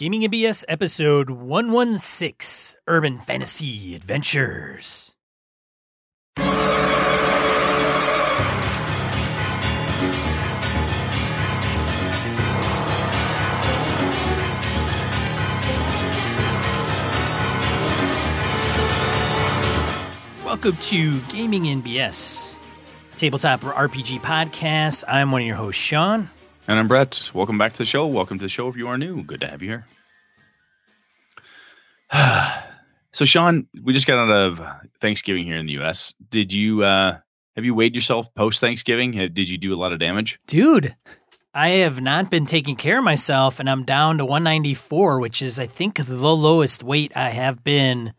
Gaming and BS episode 116 Urban Fantasy Adventures. Welcome to Gaming NBS, BS, tabletop RPG podcast. I'm one of your hosts, Sean. And I'm Brett. Welcome back to the show. Welcome to the show if you are new. Good to have you here. so, Sean, we just got out of Thanksgiving here in the U.S. Did you uh, have you weighed yourself post Thanksgiving? Did you do a lot of damage? Dude, I have not been taking care of myself, and I'm down to 194, which is, I think, the lowest weight I have been.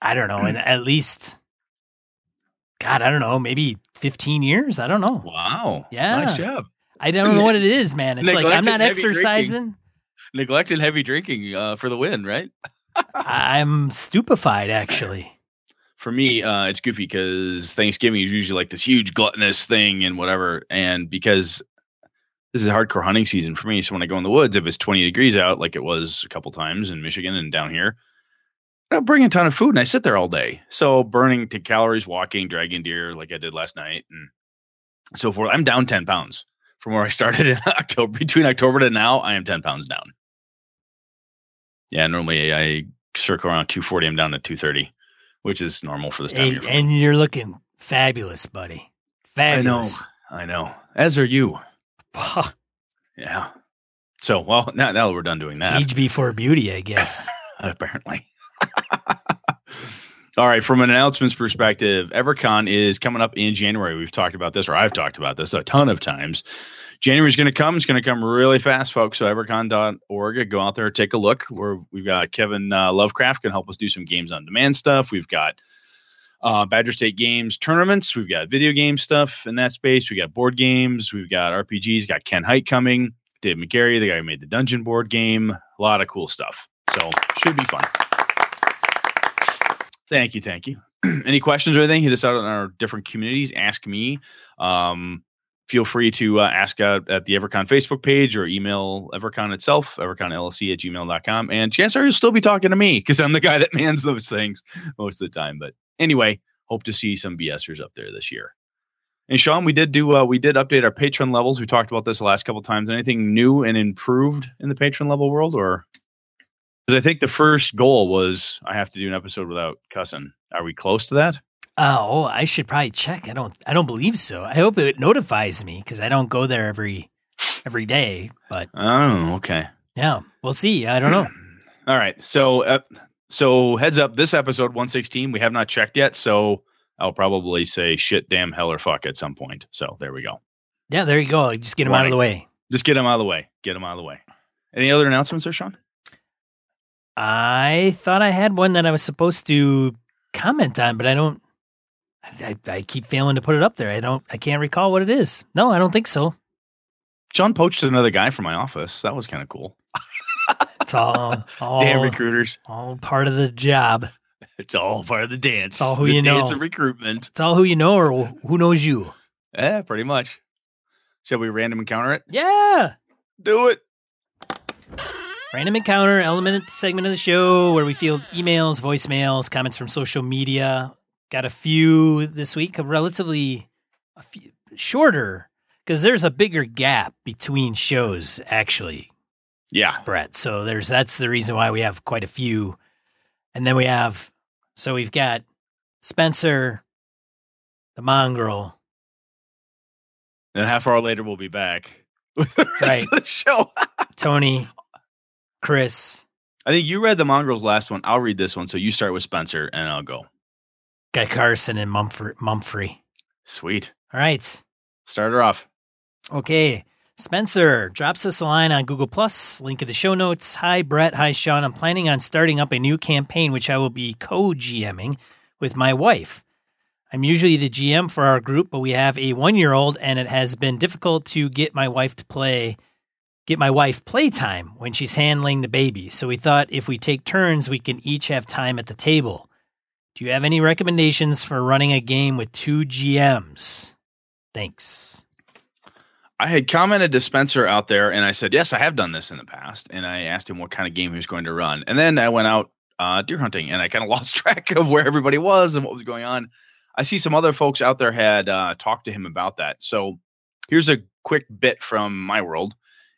I don't know, in at least, God, I don't know, maybe 15 years. I don't know. Wow. Yeah. Nice job. I don't know what it is, man. It's like I'm not exercising. Neglected heavy drinking uh, for the win, right? I'm stupefied, actually. For me, uh, it's goofy because Thanksgiving is usually like this huge gluttonous thing and whatever. And because this is hardcore hunting season for me, so when I go in the woods, if it's 20 degrees out, like it was a couple times in Michigan and down here, I bring a ton of food and I sit there all day. So burning to calories, walking, dragging deer like I did last night, and so forth. I'm down 10 pounds from where I started in October. Between October to now, I am 10 pounds down. Yeah, normally I circle around 240. I'm down to 230, which is normal for this time And, of year. and you're looking fabulous, buddy. Fabulous. I know. I know. As are you. Yeah. So, well, now, now that we're done doing that, Age before beauty, I guess. apparently. All right. From an announcements perspective, EverCon is coming up in January. We've talked about this, or I've talked about this a ton of times. January is going to come. It's going to come really fast, folks. So, evercon.org, go out there, take a look. We've got Kevin uh, Lovecraft can help us do some games on demand stuff. We've got uh, Badger State Games tournaments. We've got video game stuff in that space. We got board games. We've got RPGs. Got Ken Hite coming. Dave Megarry, the guy who made the dungeon board game. A lot of cool stuff. So should be fun. Thank you, thank you. Any questions or anything? Hit us out on our different communities. Ask me. Um, feel free to uh, ask out at the Evercon Facebook page or email Evercon itself, everconllc at gmail.com. And chances are you'll still be talking to me because I'm the guy that mans those things most of the time. But anyway, hope to see some BSers up there this year. And Sean, we did do uh, we did update our patron levels. We talked about this the last couple times. Anything new and improved in the patron level world, or because I think the first goal was I have to do an episode without cussing. Are we close to that? oh, I should probably check. I don't. I don't believe so. I hope it notifies me because I don't go there every every day. But Oh, okay. yeah, we'll see. I don't know. All right. So, uh, so heads up. This episode 116 we have not checked yet. So I'll probably say shit, damn, hell, or fuck at some point. So there we go. Yeah, there you go. Just get them out of the way. Just get them out of the way. Get them out of the way. Any other announcements there, Sean? I thought I had one that I was supposed to comment on, but I don't. I, I, keep failing to put it up there. I don't. I can't recall what it is. No, I don't think so. John poached another guy from my office. That was kind of cool. It's all all, Damn recruiters. all part of the job. It's all part of the dance. It's all who the you know. of recruitment. It's all who you know or who knows you. Yeah, pretty much. Shall we random encounter it? Yeah. Do it. Random encounter element segment of the show where we field emails, voicemails, comments from social media. Got a few this week, a relatively a few, shorter because there's a bigger gap between shows actually, Yeah. Brett. So there's that's the reason why we have quite a few. And then we have so we've got Spencer, the mongrel, And a half hour later, we'll be back. with the rest Right. show. Tony, Chris, I think you read the mongrels last one. I'll read this one. So you start with Spencer and I'll go. Guy Carson, and Mumfrey. Mumfrey. Sweet. All right. Start her off. Okay. Spencer drops us a line on Google Plus. Link in the show notes. Hi, Brett. Hi, Sean. I'm planning on starting up a new campaign, which I will be co GMing with my wife. I'm usually the GM for our group, but we have a one year old, and it has been difficult to get my wife to play, get my wife playtime when she's handling the baby. So we thought if we take turns, we can each have time at the table. Do you have any recommendations for running a game with two GMs? Thanks. I had commented to Spencer out there, and I said, "Yes, I have done this in the past." And I asked him what kind of game he was going to run, and then I went out uh, deer hunting, and I kind of lost track of where everybody was and what was going on. I see some other folks out there had uh, talked to him about that. So here's a quick bit from my world: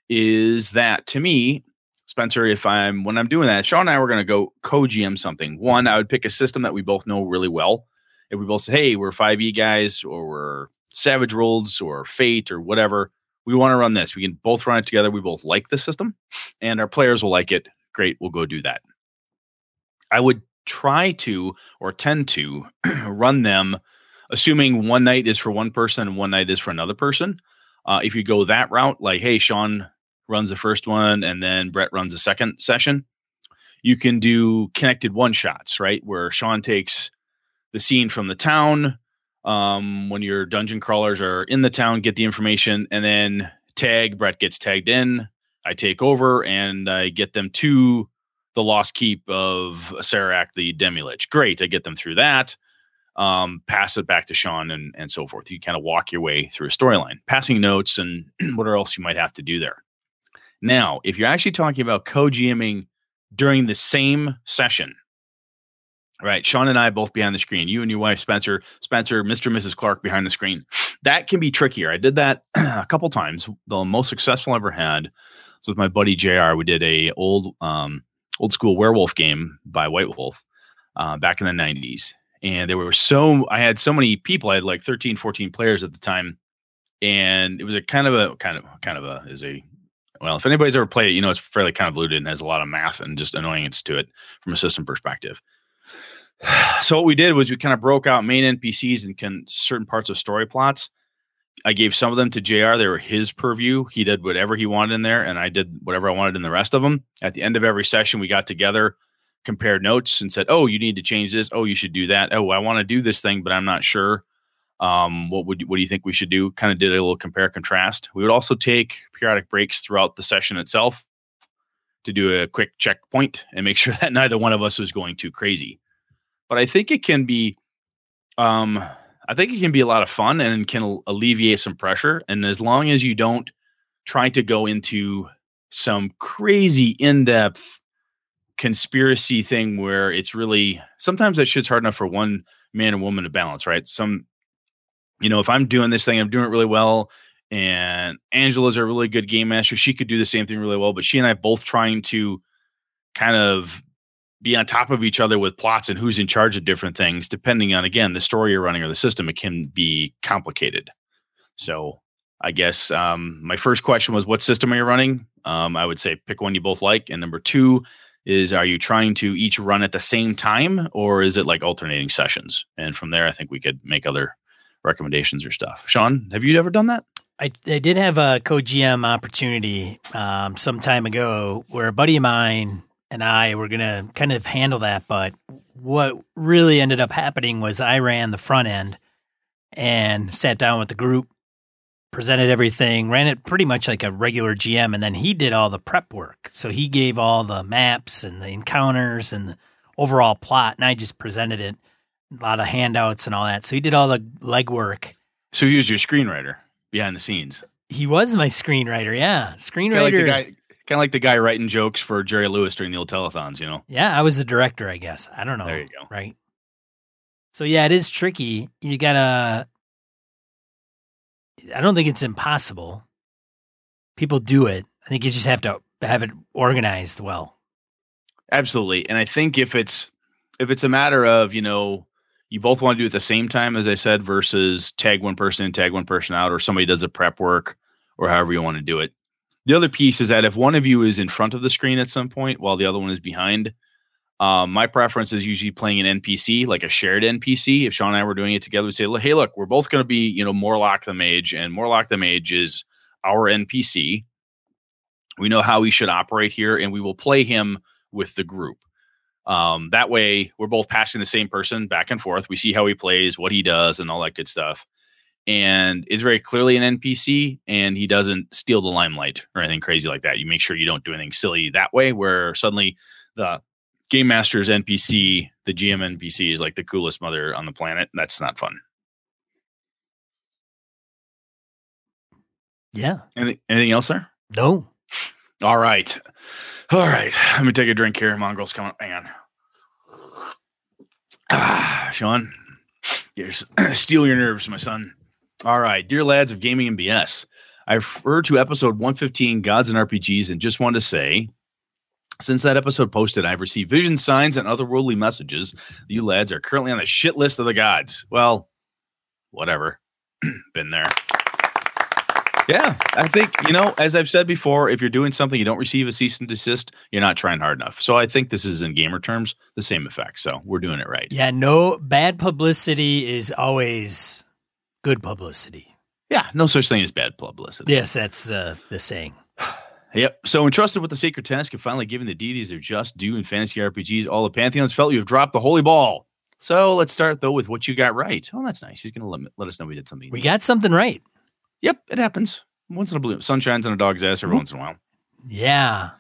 is that to me, Spencer, if I'm when I'm doing that, Sean and I were going to go co-GM something. One, I would pick a system that we both know really well. If we both say, "Hey, we're 5e guys," or we're Savage Worlds or Fate or whatever, we want to run this. We can both run it together. We both like the system, and our players will like it. Great, we'll go do that. I would try to or tend to run them, assuming one night is for one person and one night is for another person. Uh, if you go that route, like, hey, Sean runs the first one and then Brett runs the second session, you can do connected one shots, right? Where Sean takes the scene from the town um, when your dungeon crawlers are in the town, get the information, and then tag. Brett gets tagged in. I take over and I get them to the lost keep of Sarac, the Demilich. Great. I get them through that. Um, pass it back to Sean and, and so forth. You kind of walk your way through a storyline, passing notes and what else you might have to do there. Now, if you're actually talking about co GMing during the same session, right? Sean and I both behind the screen, you and your wife, Spencer, Spencer, Mr. and Mrs. Clark behind the screen. That can be trickier. I did that a couple times. The most successful I ever had was with my buddy JR. We did a old, um, old school werewolf game by White Wolf uh, back in the 90s. And there were so, I had so many people. I had like 13, 14 players at the time. And it was a kind of a, kind of, kind of a, is a, well, if anybody's ever played it, you know, it's fairly convoluted and has a lot of math and just annoyance to it from a system perspective. So what we did was we kind of broke out main NPCs and can certain parts of story plots. I gave some of them to JR. They were his purview. He did whatever he wanted in there, and I did whatever I wanted in the rest of them. At the end of every session, we got together, compared notes, and said, "Oh, you need to change this. Oh, you should do that. Oh, I want to do this thing, but I'm not sure. Um, what would what do you think we should do?" Kind of did a little compare contrast. We would also take periodic breaks throughout the session itself to do a quick checkpoint and make sure that neither one of us was going too crazy. But I think it can be um I think it can be a lot of fun and can alleviate some pressure. And as long as you don't try to go into some crazy in depth conspiracy thing where it's really sometimes that shit's hard enough for one man and woman to balance, right? Some, you know, if I'm doing this thing, I'm doing it really well. And Angela's a really good game master. She could do the same thing really well, but she and I both trying to kind of be on top of each other with plots and who's in charge of different things, depending on again the story you're running or the system, it can be complicated. So I guess um, my first question was, what system are you running? Um, I would say pick one you both like, and number two is, are you trying to each run at the same time, or is it like alternating sessions? And from there, I think we could make other recommendations or stuff. Sean, have you ever done that? I, I did have a co GM opportunity um, some time ago where a buddy of mine and I were going to kind of handle that. But what really ended up happening was I ran the front end and sat down with the group, presented everything, ran it pretty much like a regular GM, and then he did all the prep work. So he gave all the maps and the encounters and the overall plot, and I just presented it, a lot of handouts and all that. So he did all the legwork. So he was your screenwriter behind the scenes. He was my screenwriter, yeah, screenwriter. Like Kind of like the guy writing jokes for Jerry Lewis during the old telethons, you know? Yeah, I was the director, I guess. I don't know. There you go. Right. So yeah, it is tricky. You gotta. I don't think it's impossible. People do it. I think you just have to have it organized well. Absolutely, and I think if it's if it's a matter of you know you both want to do it at the same time, as I said, versus tag one person in, tag one person out, or somebody does the prep work, or however you want to do it. The other piece is that if one of you is in front of the screen at some point while the other one is behind, um, my preference is usually playing an NPC, like a shared NPC. If Sean and I were doing it together, we'd say, "Hey, look, we're both going to be, you know, Morlock the Mage, and Morlock the Mage is our NPC. We know how he should operate here, and we will play him with the group. Um, that way, we're both passing the same person back and forth. We see how he plays, what he does, and all that good stuff and is very clearly an NPC and he doesn't steal the limelight or anything crazy like that. You make sure you don't do anything silly that way where suddenly the game master's NPC, the GM NPC is like the coolest mother on the planet. That's not fun. Yeah. Anything, anything else there? No. All right. All right. Let me take a drink here. Mongrel's coming. Hang on. Ah, Sean, you're, steal your nerves, my son. All right. Dear lads of gaming and BS, I refer to episode 115, Gods and RPGs, and just want to say, since that episode posted, I've received vision signs and otherworldly messages. You lads are currently on the shit list of the gods. Well, whatever. Been there. Yeah, I think you know, as I've said before, if you're doing something you don't receive a cease and desist, you're not trying hard enough. So I think this is in gamer terms the same effect. So we're doing it right. Yeah, no bad publicity is always good publicity. Yeah, no such thing as bad publicity. Yes, that's the the saying. Yep. So entrusted with the sacred task of finally giving the deities their just due in fantasy RPGs, all the pantheons felt you have dropped the holy ball. So let's start though with what you got right. Oh, that's nice. He's gonna let, let us know we did something. We got something right. Yep, it happens once in a blue. Sun shines on a dog's ass every once in a while. Yeah.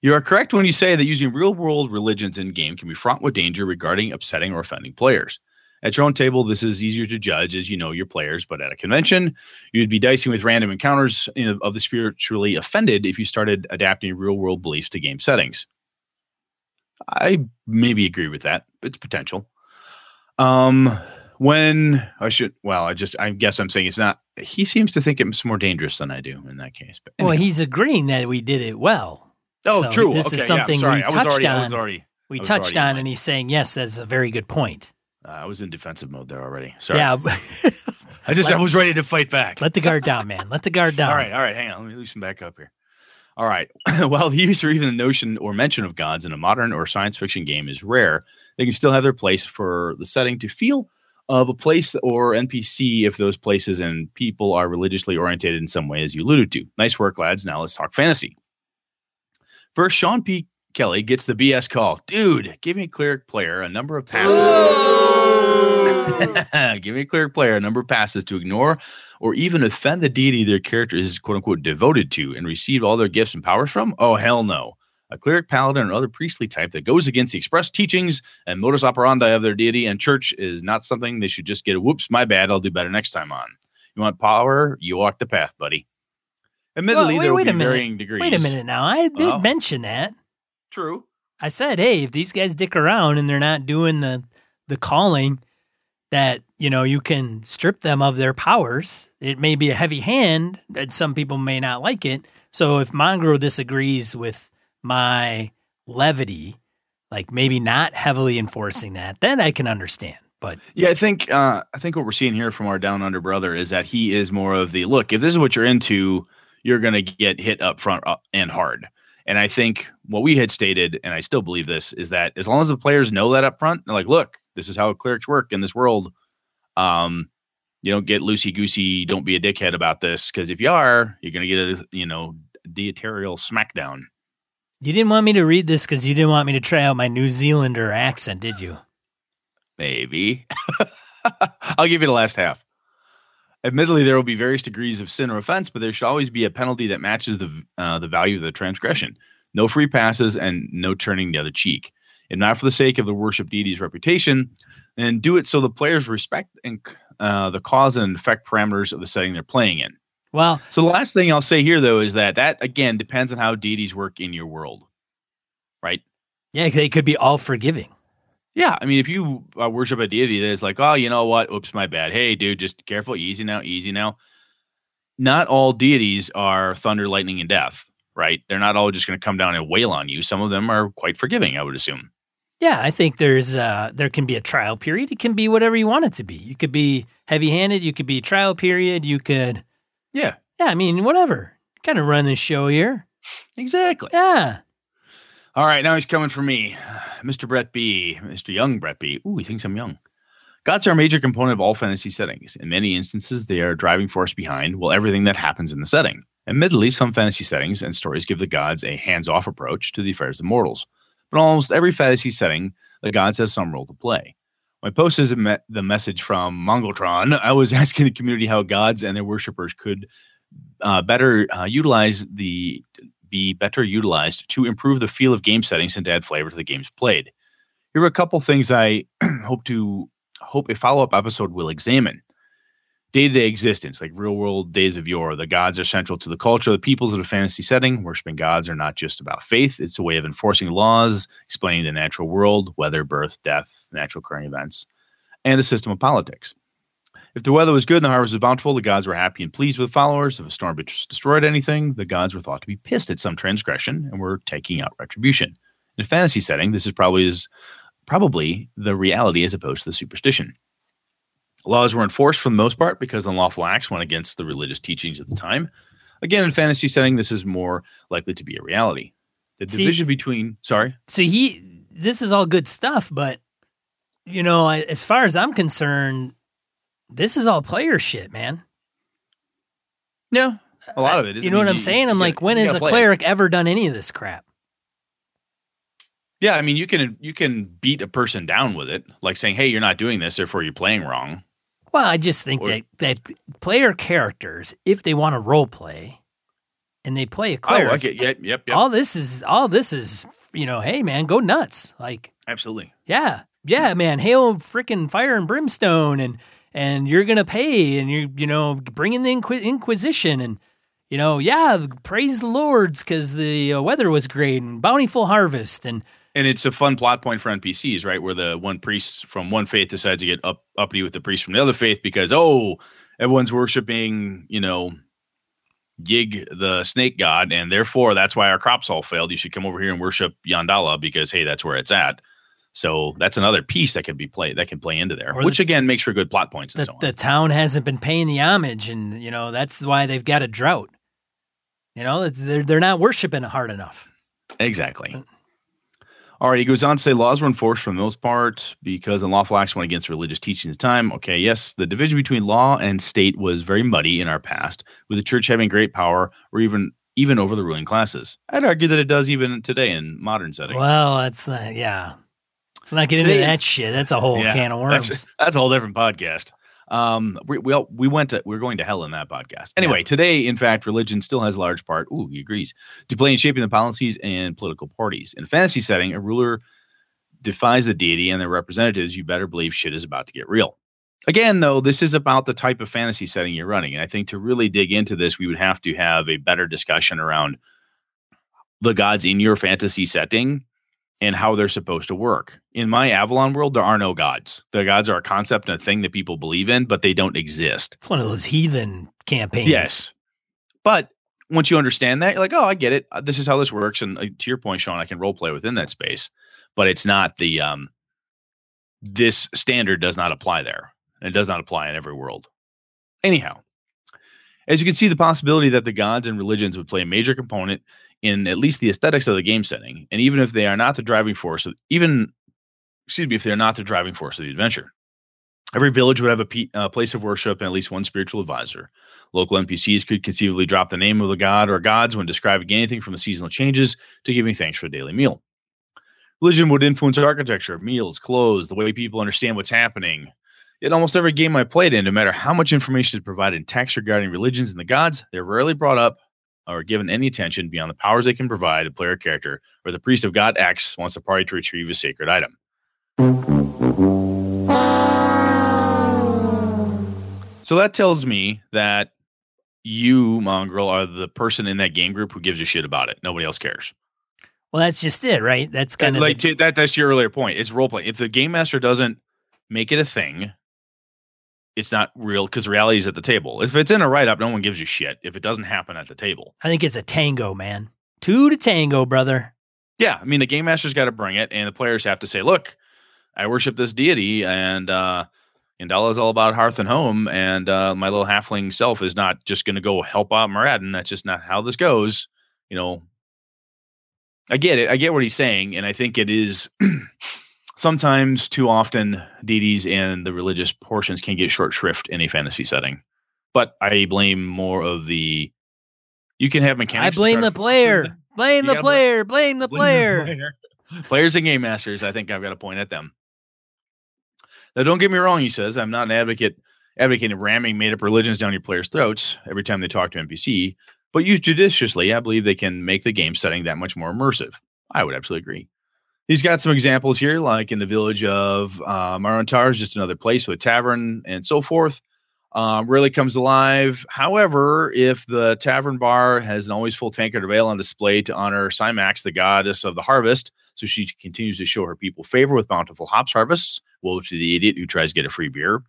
You are correct when you say that using real world religions in game can be fraught with danger regarding upsetting or offending players. At your own table, this is easier to judge as you know your players, but at a convention, you'd be dicing with random encounters of the spiritually offended if you started adapting real world beliefs to game settings. I maybe agree with that. It's potential. Um, when I should, well, I just, I guess I'm saying it's not. He seems to think it's more dangerous than I do in that case. But well, he's agreeing that we did it well. Oh, So true. This okay, is something yeah, we touched already, on. already, we touched on, and he's saying yes. That's a very good point. uh, I was in defensive mode there already. Sorry. Yeah, I just, Let- I was ready to fight back. let the guard down, man. Let the guard down. All right, all right, hang on. Let me loosen back up here. All right. While the use or even the notion or mention of gods in a modern or science fiction game is rare, they can still have their place for the setting to feel of a place or NPC if those places and people are religiously oriented in some way, as you alluded to. Nice work, lads. Now let's talk fantasy. First, Sean P. Kelly gets the BS call. Dude, give me a cleric player a number of passes. give me a cleric player a number of passes to ignore or even offend the deity their character is quote unquote devoted to and receive all their gifts and powers from? Oh, hell no. A cleric, paladin, or other priestly type that goes against the express teachings and modus operandi of their deity and church is not something they should just get a whoops, my bad, I'll do better next time on. You want power? You walk the path, buddy. Admittedly, Well, wait- there will wait be a minute. varying degrees. Wait a minute now. I did Oh. mention that. True. I said, hey, if these guys dick around and they're not doing the the calling, that you know you can strip them of their powers. It may be a heavy hand, and some people may not like it. So if Mongrel disagrees with my levity, like maybe not heavily enforcing that, then I can understand. But Yeah, I think uh, I think what we're seeing here from our down under brother is that he is more of the look. If this is what you're into, you're going to get hit up front uh, and hard. And I think what we had stated, and I still believe this, is that as long as the players know that up front, they're like, look, this is how clerics work in this world. Um, you don't get loosey goosey. Don't be a dickhead about this because if you are, you're going to get a you know dieterial smackdown. You didn't want me to read this because you didn't want me to try out my New Zealander accent, did you? Maybe. I'll give you the last half. Admittedly, there will be various degrees of sin or offense, but there should always be a penalty that matches the uh, the value of the transgression. No free passes and no turning the other cheek. If not for the sake of the worship deity's reputation, then do it so the players respect and uh, the cause and effect parameters of the setting they're playing in. Well, So the last thing I'll say here, though, is that that again depends on how deities work in your world, right? yeah, they could be all forgiving. Yeah, I mean, if you uh, worship a deity that is like, oh, you know what? Oops, my bad. Hey, dude, just careful, easy now, easy now. Not all deities are thunder, lightning, and death, right? They're not all just going to come down and wail on you. Some of them are quite forgiving, I would assume. Yeah, I think there's uh there can be a trial period. It can be whatever you want it to be. You could be heavy handed, you could be trial period, you could Yeah, yeah, I mean, whatever. Kind of run the show here. exactly. Yeah. All right, now he's coming for me, Mr. Brett B, Mr. Young Brett B. Ooh, he thinks I'm young. Gods are a major component of all fantasy settings. In many instances, they are a driving force behind, well, everything that happens in the setting. Admittedly, some fantasy settings and stories give the gods a hands off approach to the affairs of mortals. But in almost every fantasy setting, the gods have some role to play. When I posted me- the message from Mongoltron, I was asking the community how gods and their worshippers could uh, better uh, utilize the be better utilized to improve the feel of game settings and add flavor to the games played. Here are a couple things I hope to hope a follow up episode will examine. Day to day existence, like real world days of yore. The gods are central to the culture the peoples of a fantasy setting. Worshipping gods are not just about faith, it's a way of enforcing laws, explaining the natural world, weather, birth, death, natural occurring events, and a system of politics. If the weather was good and the harvest was bountiful, the gods were happy and pleased with followers. If a storm destroyed anything, the gods were thought to be pissed at some transgression and were taking out retribution. In a fantasy setting, this is probably is probably the reality as opposed to the superstition. Laws were enforced for the most part because unlawful acts went against the religious teachings of the time. Again, in fantasy setting, this is more likely to be a reality. The See- division between sorry, So he, this is all good stuff, but you know, as far as I'm concerned, this is all player shit, man. yeah, a lot of it. is- You know what I'm saying? I'm you like, when has a play it. cleric ever done any of this crap? Yeah, I mean, you can you can beat a person down with it, like saying, "Hey, you're not doing this, therefore you're playing wrong." Well, I just think Or- that that player characters, if they want to role play, and they play a Oh, cleric, okay, yep, yep, yep, all this is all this is, you know, hey man, go nuts, like absolutely. yeah, yeah, man, hail freaking fire and brimstone, and and you're gonna pay, and you you know, bring in the Inqui- Inquisition, and you know, yeah, praise the lords because the uh, weather was great and bountiful harvest, and And it's a fun plot point for NPCs, right? Where the one priest from one faith decides to get up uppity with the priest from the other faith because oh, everyone's worshiping, you know, Yig the snake god, and therefore that's why our crops all failed. You should come over here and worship Yandala because hey, that's where it's at. So that's another piece that could be played that can play into there, Or which the- again makes for good plot points and the, so on. the town hasn't been paying the homage, and you know that's why they've got a drought. You know, it's- they're they're not worshiping hard enough. Exactly. Uh, All right, he goes on to say laws were enforced for the most part because unlawful acts went against religious teachings at the time. Okay, yes, the division between law and state was very muddy in our past, with the church having great power or even even over the ruling classes. I'd argue that it does even today in modern settings. Well, that's uh, yeah. Let's not get into that shit. That's a whole Yeah, can of That's, worms. that's a whole different podcast. Um, we we, all, we went to we're going to hell in that podcast. Anyway, today, in fact, religion still has a large part. Ooh, he agrees to play in shaping the policies and political parties. In a fantasy setting, a ruler defies the deity and their representatives. You better believe shit is about to get real. Again, though, this is about the type of fantasy setting you're running, and I think to really dig into this, we would have to have a better discussion around the gods in your fantasy setting and how they're supposed to work. In my Avalon world, there are no gods. The gods are a concept and a thing that people believe in, but they don't exist. It's one of those heathen campaigns. Yes. But once you understand that, you're like, oh, I get it. This is how this works. And uh, to your point, Sean, I can role play within that space, but it's not the, um, this standard does not apply there. And it does not apply in every world. Anyhow, as you can see, the possibility that the gods and religions would play a major component in at least the aesthetics of the game setting, and even if they are not the driving force, of, even excuse me, if they're not the driving force of the adventure, every village would have a pe- place of worship and at least one spiritual advisor. Local NPCs could conceivably drop the name of the god or gods when describing anything from the seasonal changes to giving thanks for a daily meal. Religion would influence architecture, meals, clothes, the way people understand what's happening. In almost every game I played in, no matter how much information is provided in text regarding religions and the gods, they're rarely brought up or given any attention beyond the powers they can provide a player character, or the priest of God X wants the party to retrieve a sacred item. So that tells me that you, Mongrel, are the person in that game group who gives a shit about it. Nobody else cares. Well, that's just it, right? That's kind of like to, that. That's your earlier point. It's role play. If the game master doesn't make it a thing, it's not real because reality is at the table. If it's in a write up, no one gives you shit. If it doesn't happen at the table, I think it's a tango, man. Two to tango, brother. yeah, I mean the game master's got to bring it, and the players have to say, "Look, I worship this deity, and uh, Indala is all about hearth and home, and uh, my little halfling self is not just going to go help out Muradin. That's just not how this goes." You know, I get it. I get what he's saying, and I think it is sometimes too often deities and the religious portions can get short shrift in a fantasy setting. But I blame more of the. You can have mechanics. I blame the player. Blame You the player. Blame the player. Players and game masters, I think I've got to point at them. Now, don't get me wrong, he says. I'm not an advocate advocating ramming made up religions down your players' throats every time they talk to NPC, but used judiciously, I believe they can make the game setting that much more immersive. I would absolutely agree. He's got some examples here, like in the village of uh, Marantar is just another place with tavern and so forth. um, really comes alive. However, if the tavern bar has an always full tankard of ale on display to honor Cymax, the goddess of the harvest, so she continues to show her people favor with bountiful hops harvests, woe to the idiot who tries to get a free beer.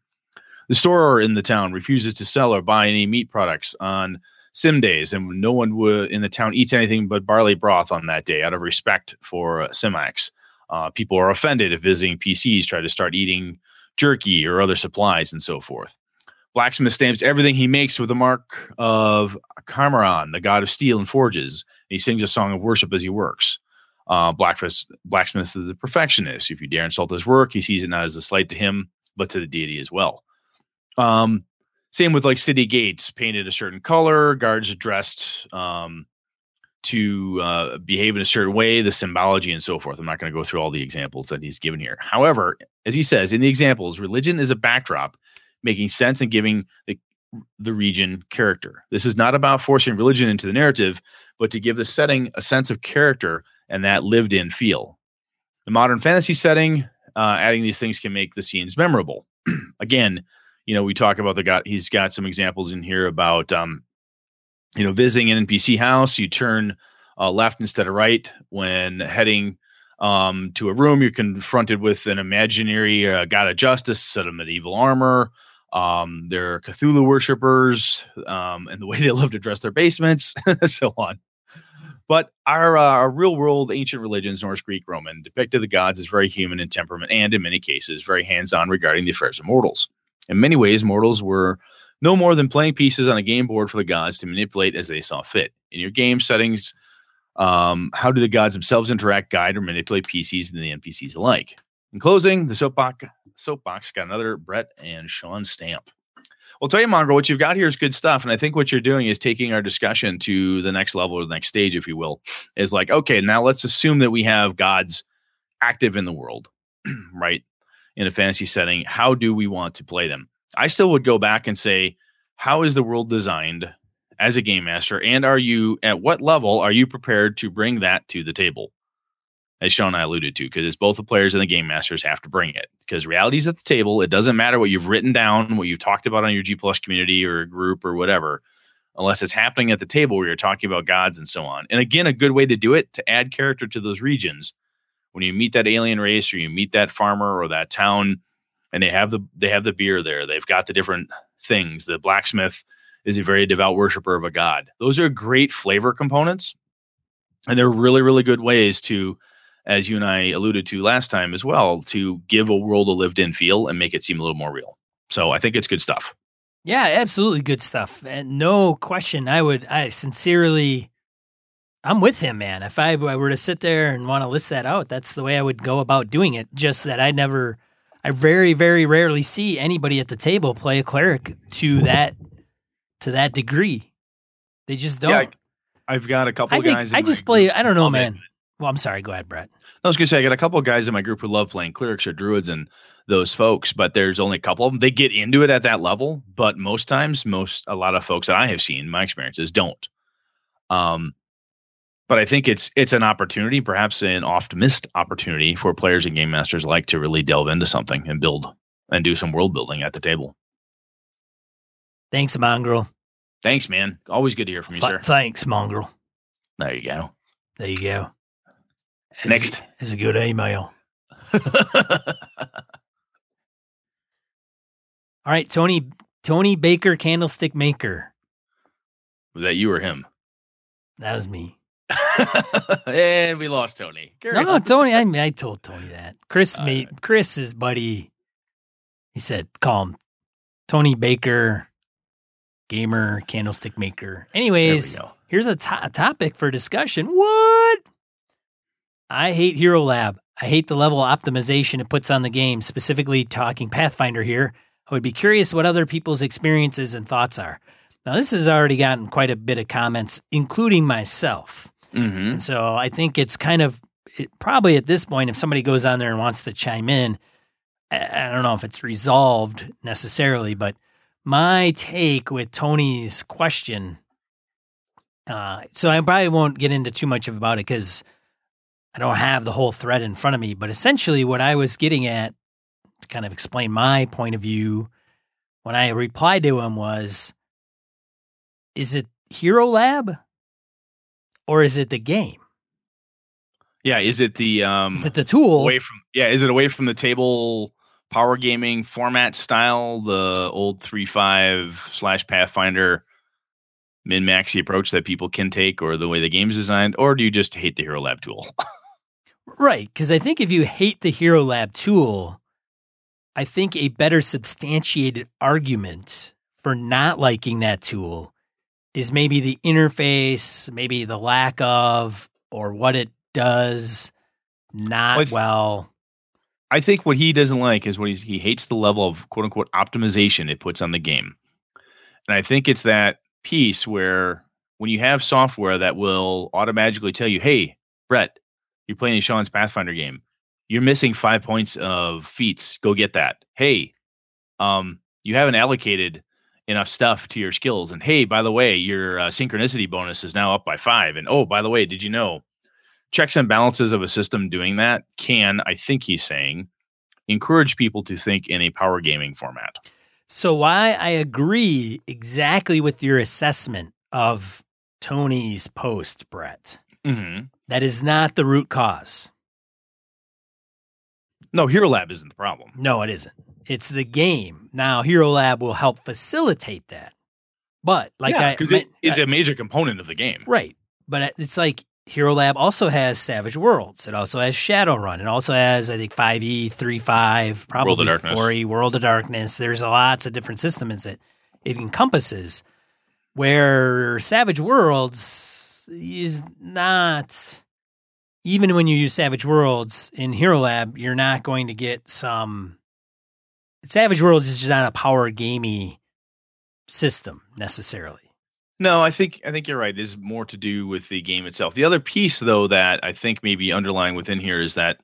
The store in the town refuses to sell or buy any meat products on sim days, and no one would in the town eats anything but barley broth on that day out of respect for uh, Cymax. Uh, people are offended if visiting PCs try to start eating jerky or other supplies and so forth. Blacksmith stamps everything he makes with the mark of Carmaron, the god of steel and forges. he sings a song of worship as he works. Uh, Blacksmith, Blacksmith is a perfectionist. If you dare insult his work, he sees it not as a slight to him, but to the deity as well. Um, same with like city gates painted a certain color, guards dressed um, to uh, behave in a certain way, the symbology and so forth. I'm not going to go through all the examples that he's given here. However, as he says in the examples, religion is a backdrop making sense and giving the, the region character. This is not about forcing religion into the narrative, but to give the setting a sense of character and that lived in feel. The modern fantasy setting, uh, adding these things can make the scenes memorable. Again, you know, we talk about the guy, he's got some examples in here about, um, you know, visiting an NPC house, you turn uh, left instead of right when heading um, to a room, you're confronted with an imaginary uh, god of justice, set of medieval armor, um, they're Cthulhu worshippers, um, and the way they love to dress their basements, so on. But our, uh, our real world ancient religions, Norse, Greek, Roman, depicted the gods as very human in temperament and, in many cases, very hands on regarding the affairs of mortals. In many ways, mortals were no more than playing pieces on a game board for the gods to manipulate as they saw fit. In your game settings, um, how do the gods themselves interact, guide, or manipulate PCs and the NPCs alike? In closing, the soapbox soapbox got another Brett and Sean stamp. Well, tell you, Mongrel, what you've got here is good stuff. And I think what you're doing is taking our discussion to the next level or the next stage, if you will, is like, okay, now let's assume that we have gods active in the world, right? In a fantasy setting. How do we want to play them? I still would go back and say, how is the world designed as a game master? And are you, at what level are you prepared to bring that to the table? as Sean and I alluded to, because it's both the players and the game masters have to bring it. Because reality is at the table. It doesn't matter what you've written down, what you've talked about on your G plus community or group or whatever, unless it's happening at the table where you're talking about gods and so on. And again, a good way to do it to add character to those regions. When you meet that alien race or you meet that farmer or that town, and they have the they have the beer there, they've got the different things. The blacksmith is a very devout worshiper of a god. Those are great flavor components, and they're really really good ways to as you and I alluded to last time as well, to give a world a lived in feel and make it seem a little more real. So I think it's good stuff. Yeah, absolutely good stuff. And no question, I would, I sincerely, I'm with him, man. If I were to sit there and want to list that out, that's the way I would go about doing it. Just that I never, I very, very rarely see anybody at the table play a cleric to that, to that degree. They just don't. Yeah, I, have got a couple I think, guys. I just play. I don't know, man. Well, I'm sorry. Go ahead, Brett. I was going to say I got a couple of guys in my group who love playing clerics or druids and those folks, but there's only a couple of them. They get into it at that level, but most times, most a lot of folks that I have seen, my experiences don't. Um, but I think it's it's an opportunity, perhaps an oft missed opportunity for players and game masters like to really delve into something and build and do some world building at the table. Thanks, Mongrel. Thanks, man. Always good to hear from you, Th- sir. Thanks, Mongrel. There you go. There you go. Next is a good email. All right, Tony Tony Baker Candlestick Maker. Was that you or him? That was me. and we lost Tony. No, no, Tony. I I told Tony that. Chris All made right. Chris's buddy. He said, "Call him Tony Baker, gamer, candlestick maker." Anyways, here's a, to- a topic for discussion. What? I hate Hero Lab. I hate the level of optimization it puts on the game, specifically talking Pathfinder here. I would be curious what other people's experiences and thoughts are. Now, this has already gotten quite a bit of comments, including myself. Mm-hmm. so I think it's kind of it, probably at this point, if somebody goes on there and wants to chime in, I, I don't know if it's resolved necessarily, but my take with Tony's question. Uh, so I probably won't get into too much about it because I don't have the whole thread in front of me, but essentially what I was getting at to kind of explain my point of view when I replied to him was, "Is it Hero Lab, or is it the game? Yeah, is it the um Is it the tool? away from yeah, is it away from the table power gaming format style, the old three five slash Pathfinder min maxi approach that people can take, or the way the game's designed, or do you just hate the Hero Lab tool? Right, because I think if you hate the Hero Lab tool, I think a better substantiated argument for not liking that tool is maybe the interface, maybe the lack of, or what it does not Like- well. I think what he doesn't like is what he's, he hates the level of quote unquote optimization it puts on the game. And I think it's that piece where when you have software that will automatically tell you, hey, Brett, you're playing a Sean's Pathfinder game. You're missing five points of feats. Go get that. Hey, um, you haven't allocated enough stuff to your skills. And hey, by the way, your uh, synchronicity bonus is now up by five. And oh, by the way, did you know checks and balances of a system doing that can, I think he's saying, encourage people to think in a power gaming format. So why I agree exactly with your assessment of Tony's post, Brett. Mm-hmm. That is not the root cause. No, Hero Lab isn't the problem. No, it isn't. It's the game. Now, Hero Lab will help facilitate that. But like I because it is a major component of the game. right. But uh, it's like Hero Lab also has Savage Worlds. It also has Shadowrun. It also has I think 5e, 3.5, probably Darkness. 4e, World of Darkness. There's lots of different systems that it encompasses. Where Savage Worlds is not even when you use Savage Worlds in Hero Lab, you're not going to get some Savage Worlds is just not a power gamey system necessarily. No, I think I think you're right. It is more to do with the game itself. The other piece, though, that I think maybe underlying within here is that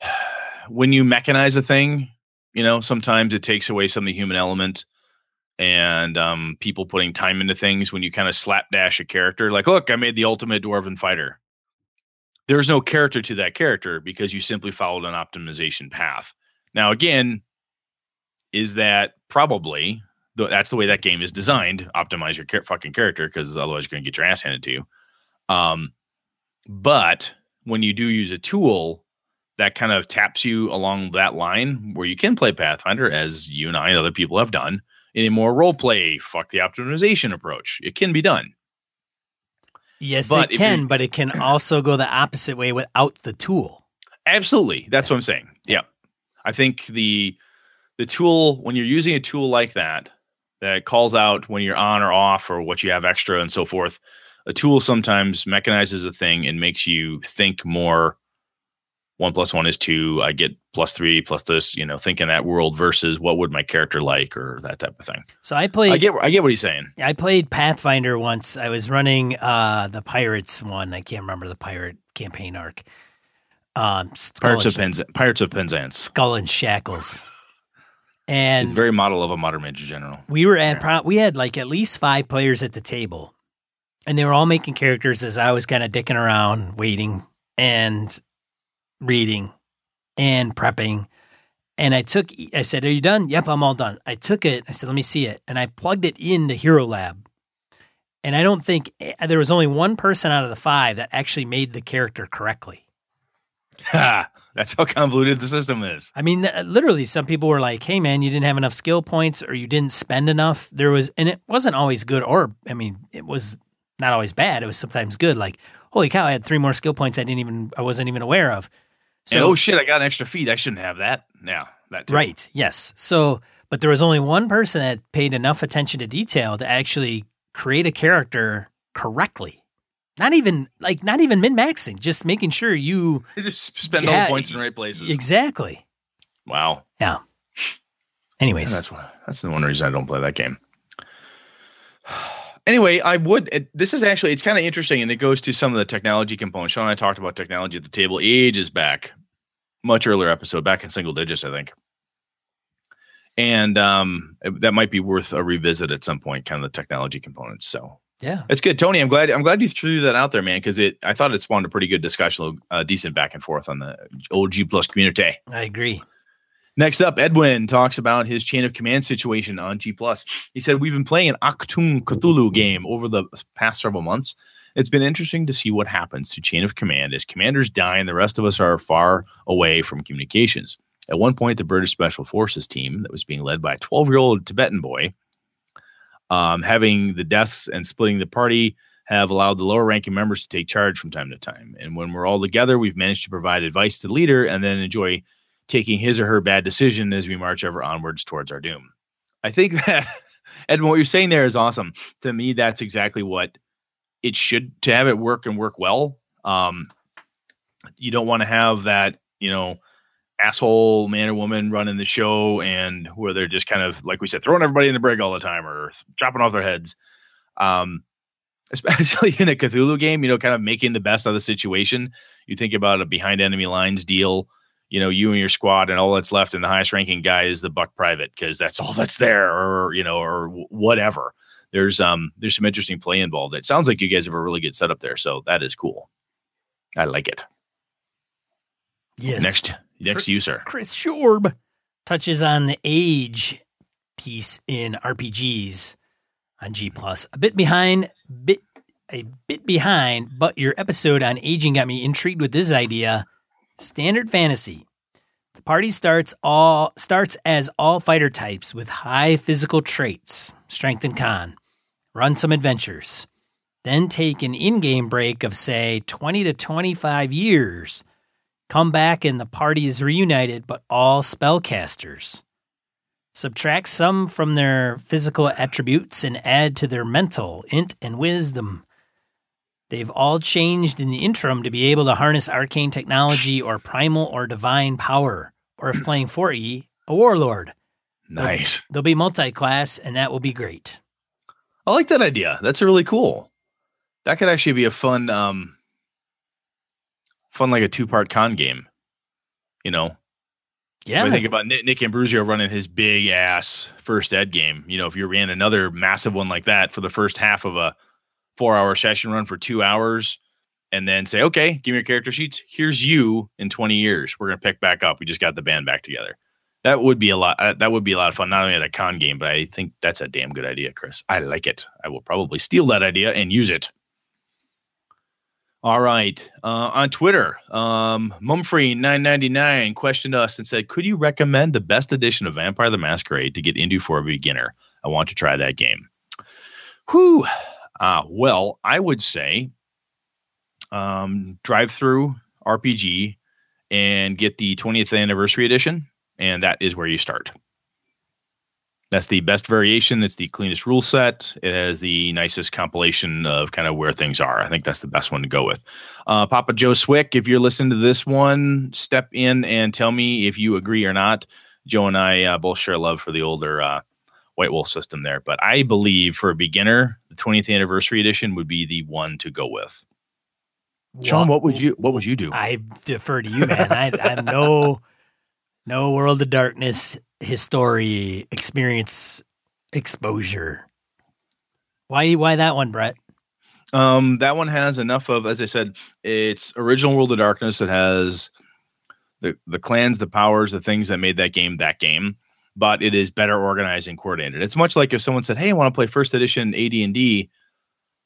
when you mechanize a thing, you know, sometimes it takes away some of the human element and um, people putting time into things. When you kind of slapdash a character, like, look, I made the ultimate dwarven fighter. There's no character to that character because you simply followed an optimization path. Now, again, is that probably that's the way that game is designed. Optimize your fucking character because otherwise you're going to get your ass handed to you. Um, but when you do use a tool that kind of taps you along that line where you can play Pathfinder, as you and I and other people have done, in a more role play, fuck the optimization approach, it can be done. Yes, But it can, but it can also go the opposite way without the tool. Absolutely. That's what I'm saying. Yeah. I think the the tool when you're using a tool like that that calls out when you're on or off or what you have extra and so forth, a tool sometimes mechanizes a thing and makes you think more one plus one is two, I get plus three plus this, you know, think in that world versus what would my character like or that type of thing. So I played I get I get what he's saying. I played Pathfinder once. I was running uh the Pirates one. I can't remember the pirate campaign arc. Um Skull, Pirates of and, Pens Pirates of Penzance. Skull and Shackles. And very model of a modern major general. we were at pro- we had like at least five players at the table and they were all making characters as i was kind of dicking around waiting and reading and prepping and i took i said are you done yep i'm all done i took it i said let me see it and i plugged it into hero lab and i don't think eh, there was only one person out of the five that actually made the character correctly Ha! That's how convoluted the system is. I mean, literally, some people were like, "Hey, man, you didn't have enough skill points, or you didn't spend enough." There was, and it wasn't always good, or I mean, it was not always bad. It was sometimes good. Like, holy cow, I had three more skill points I didn't even, I wasn't even aware of. and oh shit, I got an extra feat. I shouldn't have that. Yeah, that too. right, yes. So, but there was only one person that paid enough attention to detail to actually create a character correctly. Not even like not even min maxing, just making sure you Just spend Yeah, all points in the right places. exactly. wow. Yeah. Anyways, That's why. That's the one reason I don't play that game. Anyway, I would. It, this is actually it's kind of interesting, and it goes to some of the technology components. Sean and I talked about technology at the table ages back, much earlier episode, back in single digits, I think. And um, that might be worth a revisit at some point, kind of the technology components. So yeah. it's good, Tony. I'm glad. I'm glad you threw that out there, man, because it. I thought it spawned a pretty good discussion, a uh, decent back and forth on the old G plus community. I agree. Next up, Edwin talks about his chain of command situation on G Plus. He said, We've been playing an Achtung Cthulhu game over the past several months. It's been interesting to see what happens to chain of command as commanders die and the rest of us are far away from communications. At one point, the British Special Forces team that was being led by a 12 year old Tibetan boy, um, having the deaths and splitting the party, have allowed the lower ranking members to take charge from time to time. And when we're all together, we've managed to provide advice to the leader and then enjoy taking his or her bad decision as we march ever onwards towards our doom. I think that, Edwin, what you're saying there is awesome. To me, that's exactly what it should to have it work and work well. Um, you don't want to have that, you know, asshole man or woman running the show and where they're just kind of like we said, throwing everybody in the brig all the time or chopping off their heads. Um, especially in a Cthulhu game, you know, kind of making the best of the situation. You think about a behind enemy lines deal you know you and your squad and all that's left and the highest ranking guy is the buck private because that's all that's there or you know or whatever. There's um there's some interesting play involved. It sounds like you guys have a really good setup there so that is cool. I like it. Yes. Next next you sir chris shorb touches on the age piece in rpgs on g plus a bit behind bit a bit behind but your episode on aging got me intrigued with this idea Standard fantasy. The party starts all starts as all fighter types with high physical traits, strength and con. Run some adventures. Then take an in-game break of say 20 to 25 years. Come back and the party is reunited but all spellcasters. Subtract some from their physical attributes and add to their mental, int, and wisdom. They've all changed in the interim to be able to harness arcane technology or primal or divine power, or if playing 4E, a warlord. Nice. They'll, they'll be multi class, and that will be great. I like that idea. That's really cool. That could actually be a fun, um, fun like a two part con game. You know, yeah. I think about Nick, Nick Ambruzio running his big ass first ed game. You know, if you ran another massive one like that for the first half of a four hour session run for two hours and then say, okay, give me your character sheets. Here's you in 20 years. We're going to pick back up. We just got the band back together. That would be a lot. Uh, that would be a lot of fun, not only at a con game, but I think that's a damn good idea, Chris. I like it. I will probably steal that idea and use it. All right. Uh, on Twitter, um, Mumfree999 questioned us and said, Could you recommend the best edition of Vampire the Masquerade to get into for a beginner? I want to try that game. Whew. Uh, well, I would say um, through RPG and get the 20th anniversary edition, and that is where you start. That's the best variation. It's the cleanest rule set. It has the nicest compilation of kind of where things are. I think that's the best one to go with. Uh, Papa Joe Swick, if you're listening to this one, step in and tell me if you agree or not. Joe and I uh, both share love for the older uh, White Wolf system there. But I believe for a beginner, the 20th anniversary edition would be the one to go with. Sean, what would you what would you do? I defer to you, man. I, I'm no no World of Darkness history experience exposure. Why why that one, Brett? Um, that one has enough of, as I said, it's original World of Darkness. It has the the clans, the powers, the things that made that game that game but it is better organized and coordinated. It's much like if someone said, "Hey, I want to play first edition AD&D.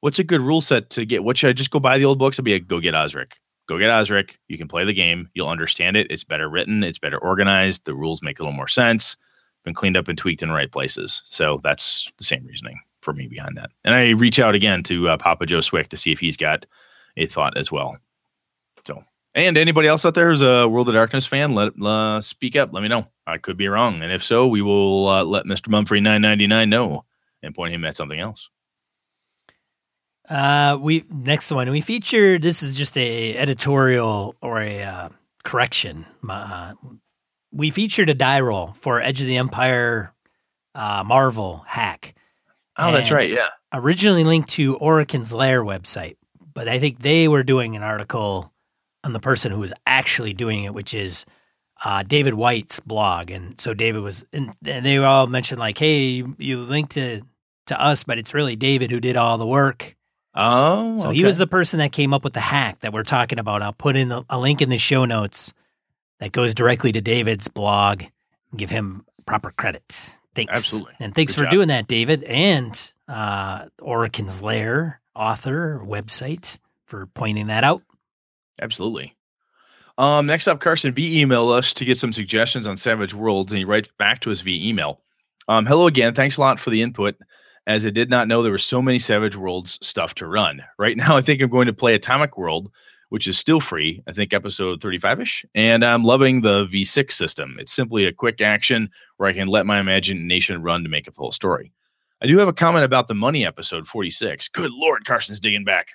What's a good rule set to get? What should I just go buy the old books? I'd be like, go get Osric. Go get Osric. You can play the game. You'll understand it. It's better written. It's better organized. The rules make a little more sense. Been cleaned up and tweaked in the right places. So that's the same reasoning for me behind that. And I reach out again to uh, Papa Joe Swick to see if he's got a thought as well. So and anybody else out there who's a World of Darkness fan, let uh, speak up. Let me know. I could be wrong, and if so, we will uh, let Mister Mumfree nine ninety nine know and point him at something else. Uh, we next one we featured. This is just a editorial or a uh, correction. Uh, we featured a die roll for Edge of the Empire uh, Marvel hack. Oh, that's right. Yeah. Originally linked to Orokin's Lair website, but I think they were doing an article on the person who was actually doing it, which is uh, David White's blog. And so David was, and, and they all mentioned like, "Hey, you, you linked to to us, but it's really David who did all the work." Oh, so okay. he was the person that came up with the hack that we're talking about. I'll put in a, link in the show notes that goes directly to David's blog give him proper credit. Thanks. Absolutely. And thanks Good for job. doing that, David, and uh, Orican's Lair author website for pointing that out. Absolutely. Um, next up, Carson B emailed us to get some suggestions on Savage Worlds, and he writes back to us via email. Um, hello again. Thanks a lot for the input. As I did not know there were so many Savage Worlds stuff to run. Right now, I think I'm going to play Atomic World, which is still free. I think episode 35 ish, and I'm loving the V6 system. It's simply a quick action where I can let my imagination run to make up the whole story. I do have a comment about the money episode 46. Good Lord, Carson's digging back.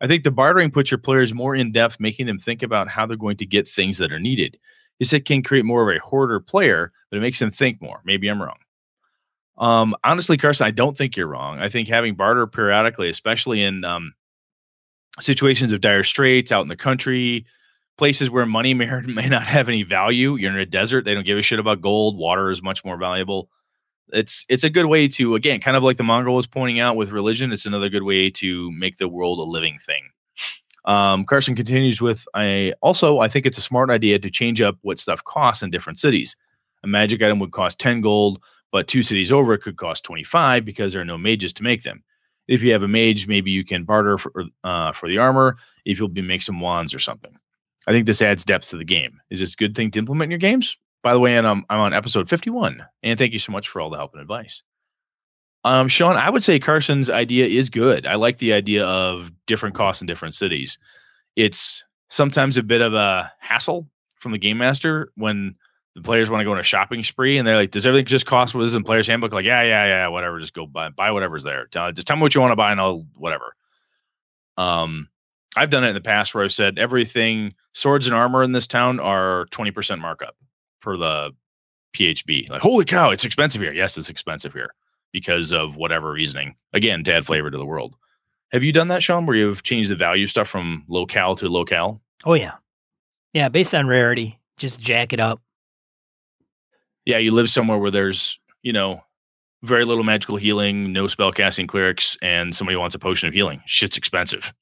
I think the bartering puts your players more in depth, making them think about how they're going to get things that are needed. Yes, it can create more of a hoarder player, but it makes them think more. Maybe I'm wrong. Um, honestly, Carson, I don't think you're wrong. I think having barter periodically, especially in um, situations of dire straits out in the country, places where money may, or may not have any value. You're in a desert; they don't give a shit about gold. Water is much more valuable. It's it's a good way to again, kind of like the Mongol was pointing out with religion. It's another good way to make the world a living thing. Um, Carson continues with, I also I think it's a smart idea to change up what stuff costs in different cities. A magic item would cost 10 gold, but two cities over it could cost 25 because there are no mages to make them. If you have a mage, maybe you can barter for uh, for the armor if you'll be make some wands or something. I think this adds depth to the game. Is this a good thing to implement in your games? By the way, and I'm, I'm on episode 51. And thank you so much for all the help and advice. Um, Sean, I would say Carson's idea is good. I like the idea of different costs in different cities. It's sometimes a bit of a hassle from the game master when the players want to go on a shopping spree and they're like, "Does everything just cost what is in player's handbook?" Like, yeah, yeah, yeah, whatever. Just go buy buy whatever's there. Tell, just tell me what you want to buy and I'll whatever. Um, I've done it in the past where I've said everything swords and armor in this town are twenty percent markup for the PHB. Like, holy cow, it's expensive here. Yes, it's expensive here because of whatever reasoning. Again, to add flavor to the world. Have you done that, Sean, where you've changed the value stuff from locale to locale? Oh yeah, yeah. Based on rarity, just jack it up. Yeah, you live somewhere where there's, you know, very little magical healing, no spell casting clerics, and somebody wants a potion of healing. Shit's expensive.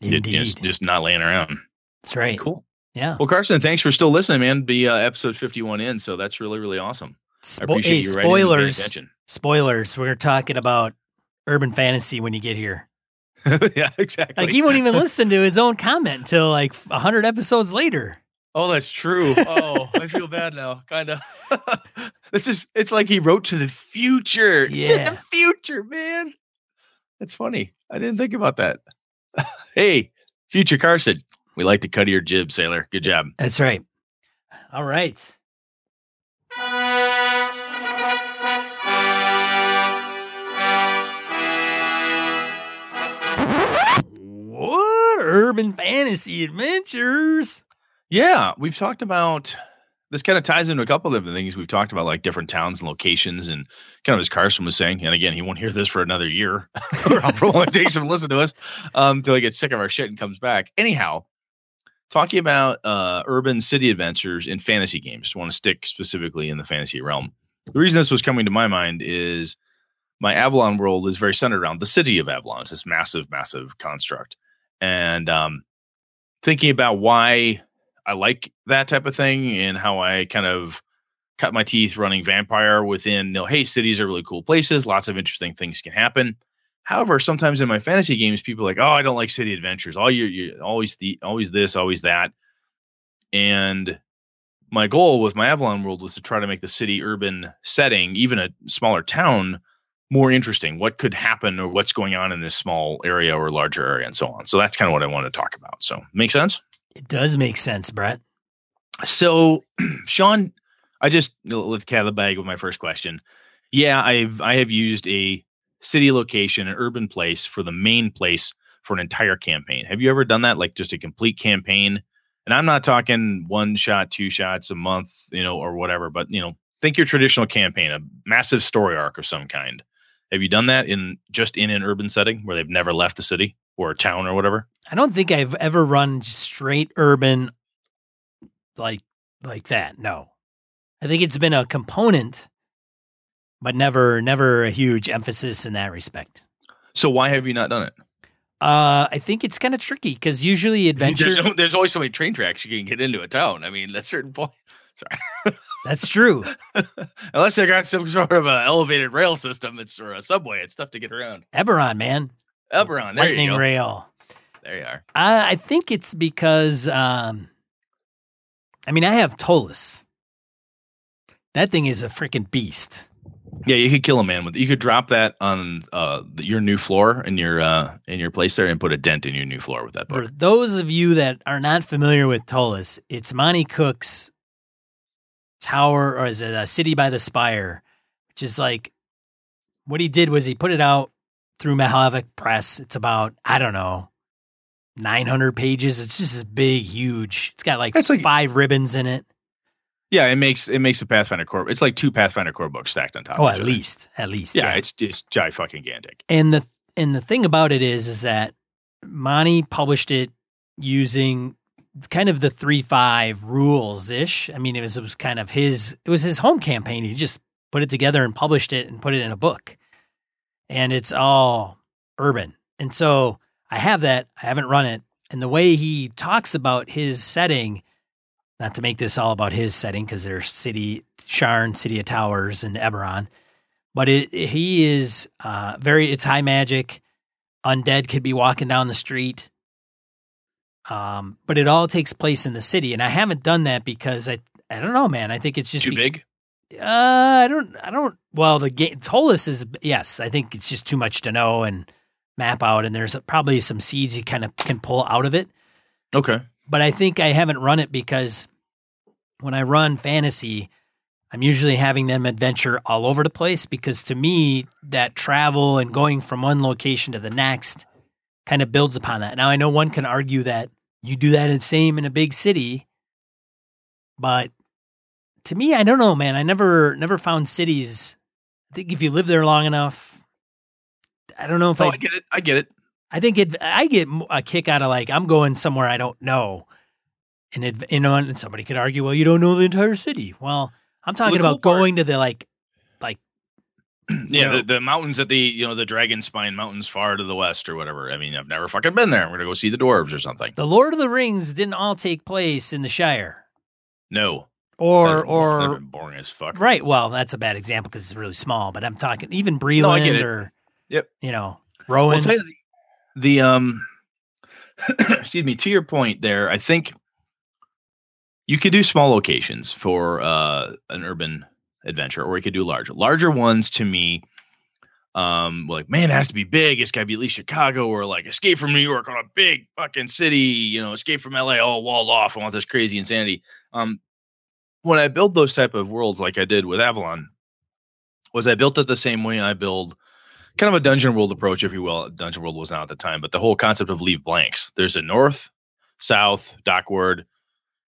It- Indeed, it's just not laying around. that's right. Cool. Yeah. Well, Carson, thanks for still listening, man. Be uh, episode 51 in, so that's really, really awesome. I appreciate hey, you writing and paying spoilers. Spoilers. We're talking about urban fantasy when you get here. yeah, exactly. Like he won't even listen to his own comment until like hundred episodes later. Oh, that's true. Oh, I feel bad now. Kind of. this is. It's like he wrote to the future. It's in Yeah. the future, man. That's funny. I didn't think about that. hey, future Carson. We like the cut of your jib, sailor. Good job. That's right. All right. What urban fantasy adventures? Yeah, we've talked about. This kind of ties into a couple of different things we've talked about, like different towns and locations, and kind of as Carson was saying. And again, he won't hear this for another year, or how long it takes him to listen to us um, until he gets sick of our shit and comes back. Anyhow, talking about uh, urban city adventures in fantasy games. want to stick specifically in the fantasy realm. The reason this was coming to my mind is my Avalon world is very centered around the city of Avalon. It's this massive, massive construct, and um, thinking about why I like that type of thing and how I kind of cut my teeth running vampire within. You know, hey, cities are really cool places. Lots of interesting things can happen. However, sometimes in my fantasy games, people are like, oh, I don't like city adventures. All you, you always the always this, always that. And my goal with my Avalon world was to try to make the city urban setting, even a smaller town, more interesting. What could happen or what's going on in this small area or larger area and so on. So that's kind of what I want to talk about. So make sense? It does make sense, Brett. So, Sean, I just let cat the bag with my first question. Yeah, I've I have used a city location, an urban place for the main place for an entire campaign. Have you ever done that? Like just a complete campaign? And I'm not talking one shot, two shots a month, you know, or whatever, but you know, think your traditional campaign, a massive story arc of some kind. Have you done that in just in an urban setting where they've never left the city or a town or whatever? I don't think I've ever run straight urban like like that. No. I think it's been a component, but never never a huge emphasis in that respect. So why have you not done it? Uh, I think it's kind of tricky because usually adventure. There's, there's always so many train tracks you can get into a town. I mean, at a certain point, Sorry. That's true. Unless they got some sort of a elevated rail system, it's or a subway. It's tough to get around. Eberron, man. Eberron, there Lightning you go. rail. There you are. I, I think it's because, um, I mean, I have Ptolus. That thing is a freaking beast. Yeah, you could kill a man with. It. You could drop that on uh, your new floor in your uh, in your place there, and put a dent in your new floor with that For those of you that are not familiar with Ptolus, it's Monte Cook's Tower, or is it a City by the Spire, which is like what he did was he put it out through Malhavoc Press. It's about I don't know. 900 pages. It's just this big, huge. It's got like, It's like- five ribbons in it. Yeah, it makes it makes a Pathfinder core. It's like two Pathfinder core books stacked on top. Oh, of at each other. least, at least. Yeah, it's it's gi fucking gigantic. And the and the thing about it is is that Monte published it using kind of the three five rules ish. I mean, it was it was kind of his it was his home campaign. He just put it together and published it and put it in a book. And it's all urban. And so I have that. I haven't run it. And the way he talks about his setting, not to make this all about his setting because there's city Sharn, City of Towers, and Eberron, but it, he is uh, very. It's high magic. Undead could be walking down the street. Um, but it all takes place in the city, and I haven't done that because I I don't know, man. I think it's just Too be- big. Uh, I don't. I don't. Well, the game Ptolus is yes. I think it's just too much to know and map out, and there's probably some seeds you kind of can pull out of it. Okay. But I think I haven't run it because when I run fantasy, I'm usually having them adventure all over the place because to me that travel and going from one location to the next kind of builds upon that. Now I know one can argue that you do that the same in a big city, but to me, I don't know, man. I never never found cities. I think if you live there long enough, I don't know if Oh, I. I get it. I get it. I think it. I get a kick out of like I'm going somewhere I don't know, and it, you know, and somebody could argue, well, you don't know the entire city. Well, I'm talking about part- going to the like, like Yeah, the, the mountains at the you know the Dragon Spine Mountains far to the west or whatever. I mean, I've never fucking been there. I'm gonna go see the dwarves or something. the Lord of the Rings didn't all take place in the Shire, No, or or boring as fuck. right. Well, that's a bad example because it's really small. But I'm talking even No, Breland it. or Yep. you know, Rohan. Tell you the, the um, excuse me. To your point, there, I think you could do small locations for uh an urban adventure, or you could do larger. Larger ones to me. Um, like man, it has to be big. It's got to be at least Chicago or like Escape from New York on a big fucking city. You know, Escape from LA, all walled off. I want this crazy insanity. Um, when I build those type of worlds, like I did with Avalon, was I built it the same way I build kind of a dungeon world approach, if you will. Dungeon world was not at the time, but the whole concept of leave blanks. There's a north, south, dockward,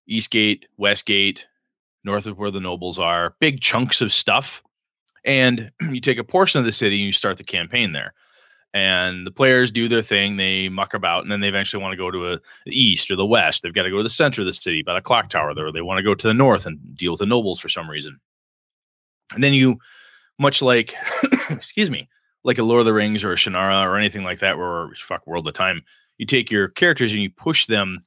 east gate, west gate, north of where the nobles are, big chunks of stuff. And you take a portion of the city and you start the campaign there. And the players do their thing, they muck about, and then they eventually want to go to a, the east or the west. They've got to go to the center of the city by the clock tower there. They want to go to the north and deal with the nobles for some reason. And then you, much like, excuse me, like a Lord of the Rings or a Shannara or anything like that, where fuck Wheel of Time, you take your characters and you push them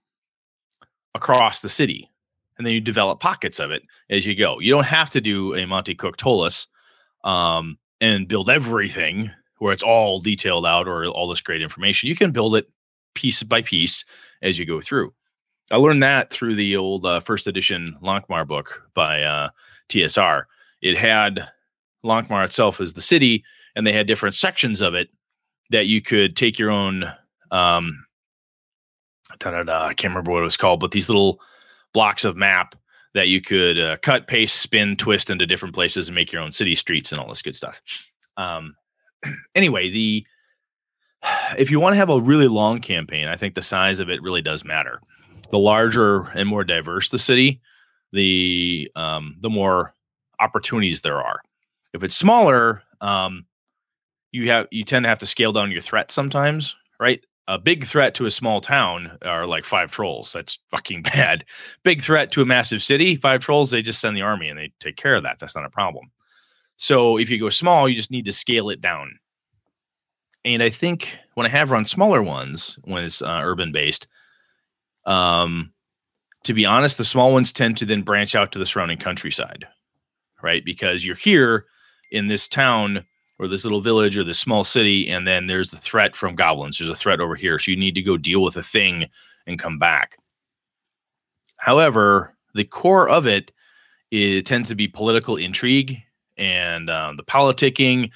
across the city, and then you develop pockets of it as you go. You don't have to do a Monte Cook Ptolus um, and build everything where it's all detailed out or all this great information. You can build it piece by piece as you go through. I learned that through the old uh, first edition Lankhmar book by uh, TSR. It had Lankhmar itself as the city, and they had different sections of it that you could take your own. Um, I can't remember what it was called, but these little blocks of map that you could uh, cut, paste, spin, twist into different places and make your own city streets and all this good stuff. Um, anyway, the if you want to have a really long campaign, I think the size of it really does matter. The larger and more diverse the city, the um, the more opportunities there are. If it's smaller, um, you have you tend to have to scale down your threat sometimes, right? A big threat to a small town are like five trolls. That's fucking bad. Big threat to a massive city, five trolls, they just send the army and they take care of that. That's not a problem. So if you go small, you just need to scale it down. And I think when I have run smaller ones, when it's uh, urban based, um, to be honest, the small ones tend to then branch out to the surrounding countryside, right? Because you're here in this town or this little village or this small city, and then there's the threat from goblins. There's a threat over here. So you need to go deal with a thing and come back. However, the core of it, it tends to be political intrigue and um, the politicking.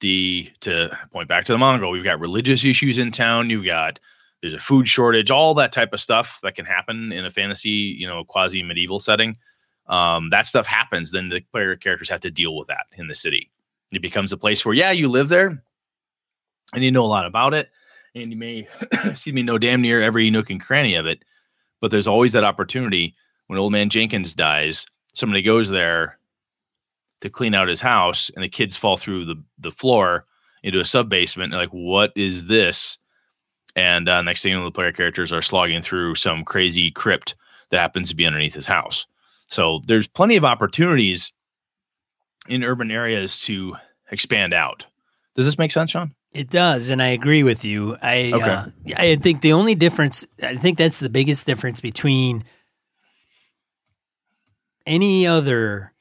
The to point back to the Mongol, we've got religious issues in town. You've got there's a food shortage, all that type of stuff that can happen in a fantasy, you know, quasi medieval setting. Um, that stuff happens. Then the player characters have to deal with that in the city. It becomes a place where, yeah, you live there and you know a lot about it, and you may, excuse me, know damn near every nook and cranny of it. But there's always that opportunity when old man Jenkins dies, somebody goes there to clean out his house, and the kids fall through the the floor into a sub basement. Like, what is this? And uh, next thing you know, the player characters are slogging through some crazy crypt that happens to be underneath his house. So there's plenty of opportunities in urban areas to expand out. Does this make sense, Sean? It does, and I agree with you. I Okay. uh, I think the only difference, I think that's the biggest difference between any other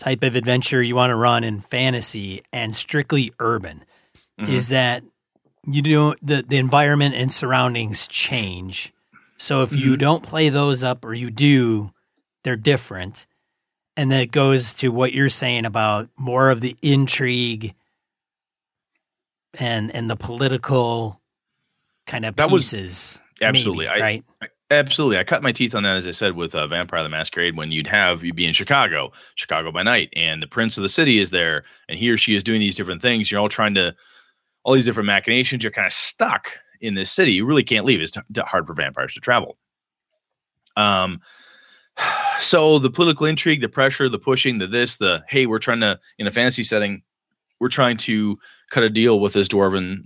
type of adventure you want to run in fantasy and strictly urban Mhm. is that you do the the environment and surroundings change. So if you Mhm. don't play those up or you do, they're different. And then it goes to what you're saying about more of the intrigue and and the political kind of That was- pieces. absolutely. maybe, I- right? Absolutely. I cut my teeth on that, as I said, with uh, Vampire the Masquerade, when you'd have, you'd be in Chicago, Chicago by night, and the prince of the city is there, and he or she is doing these different things. You're all trying to, all these different machinations. You're kind of stuck in this city. You really can't leave. It's t- t- hard for vampires to travel. Um, so the political intrigue, the pressure, the pushing, the this, the hey, we're trying to, in a fantasy setting, we're trying to cut a deal with this dwarven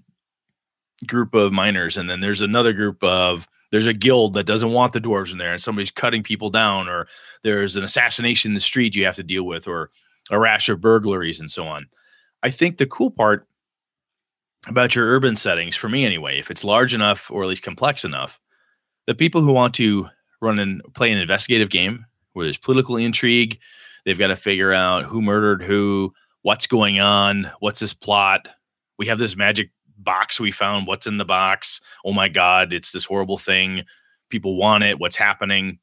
group of miners, and then there's another group of there's a guild that doesn't want the dwarves in there and somebody's cutting people down or there's an assassination in the street you have to deal with or a rash of burglaries and so on. I think the cool part about your urban settings for me anyway if it's large enough or at least complex enough the people who want to run and play an investigative game where there's political intrigue they've got to figure out who murdered who what's going on what's this plot we have this magic box we found what's in the box? Oh my god it's this horrible thing. People want it what's happening?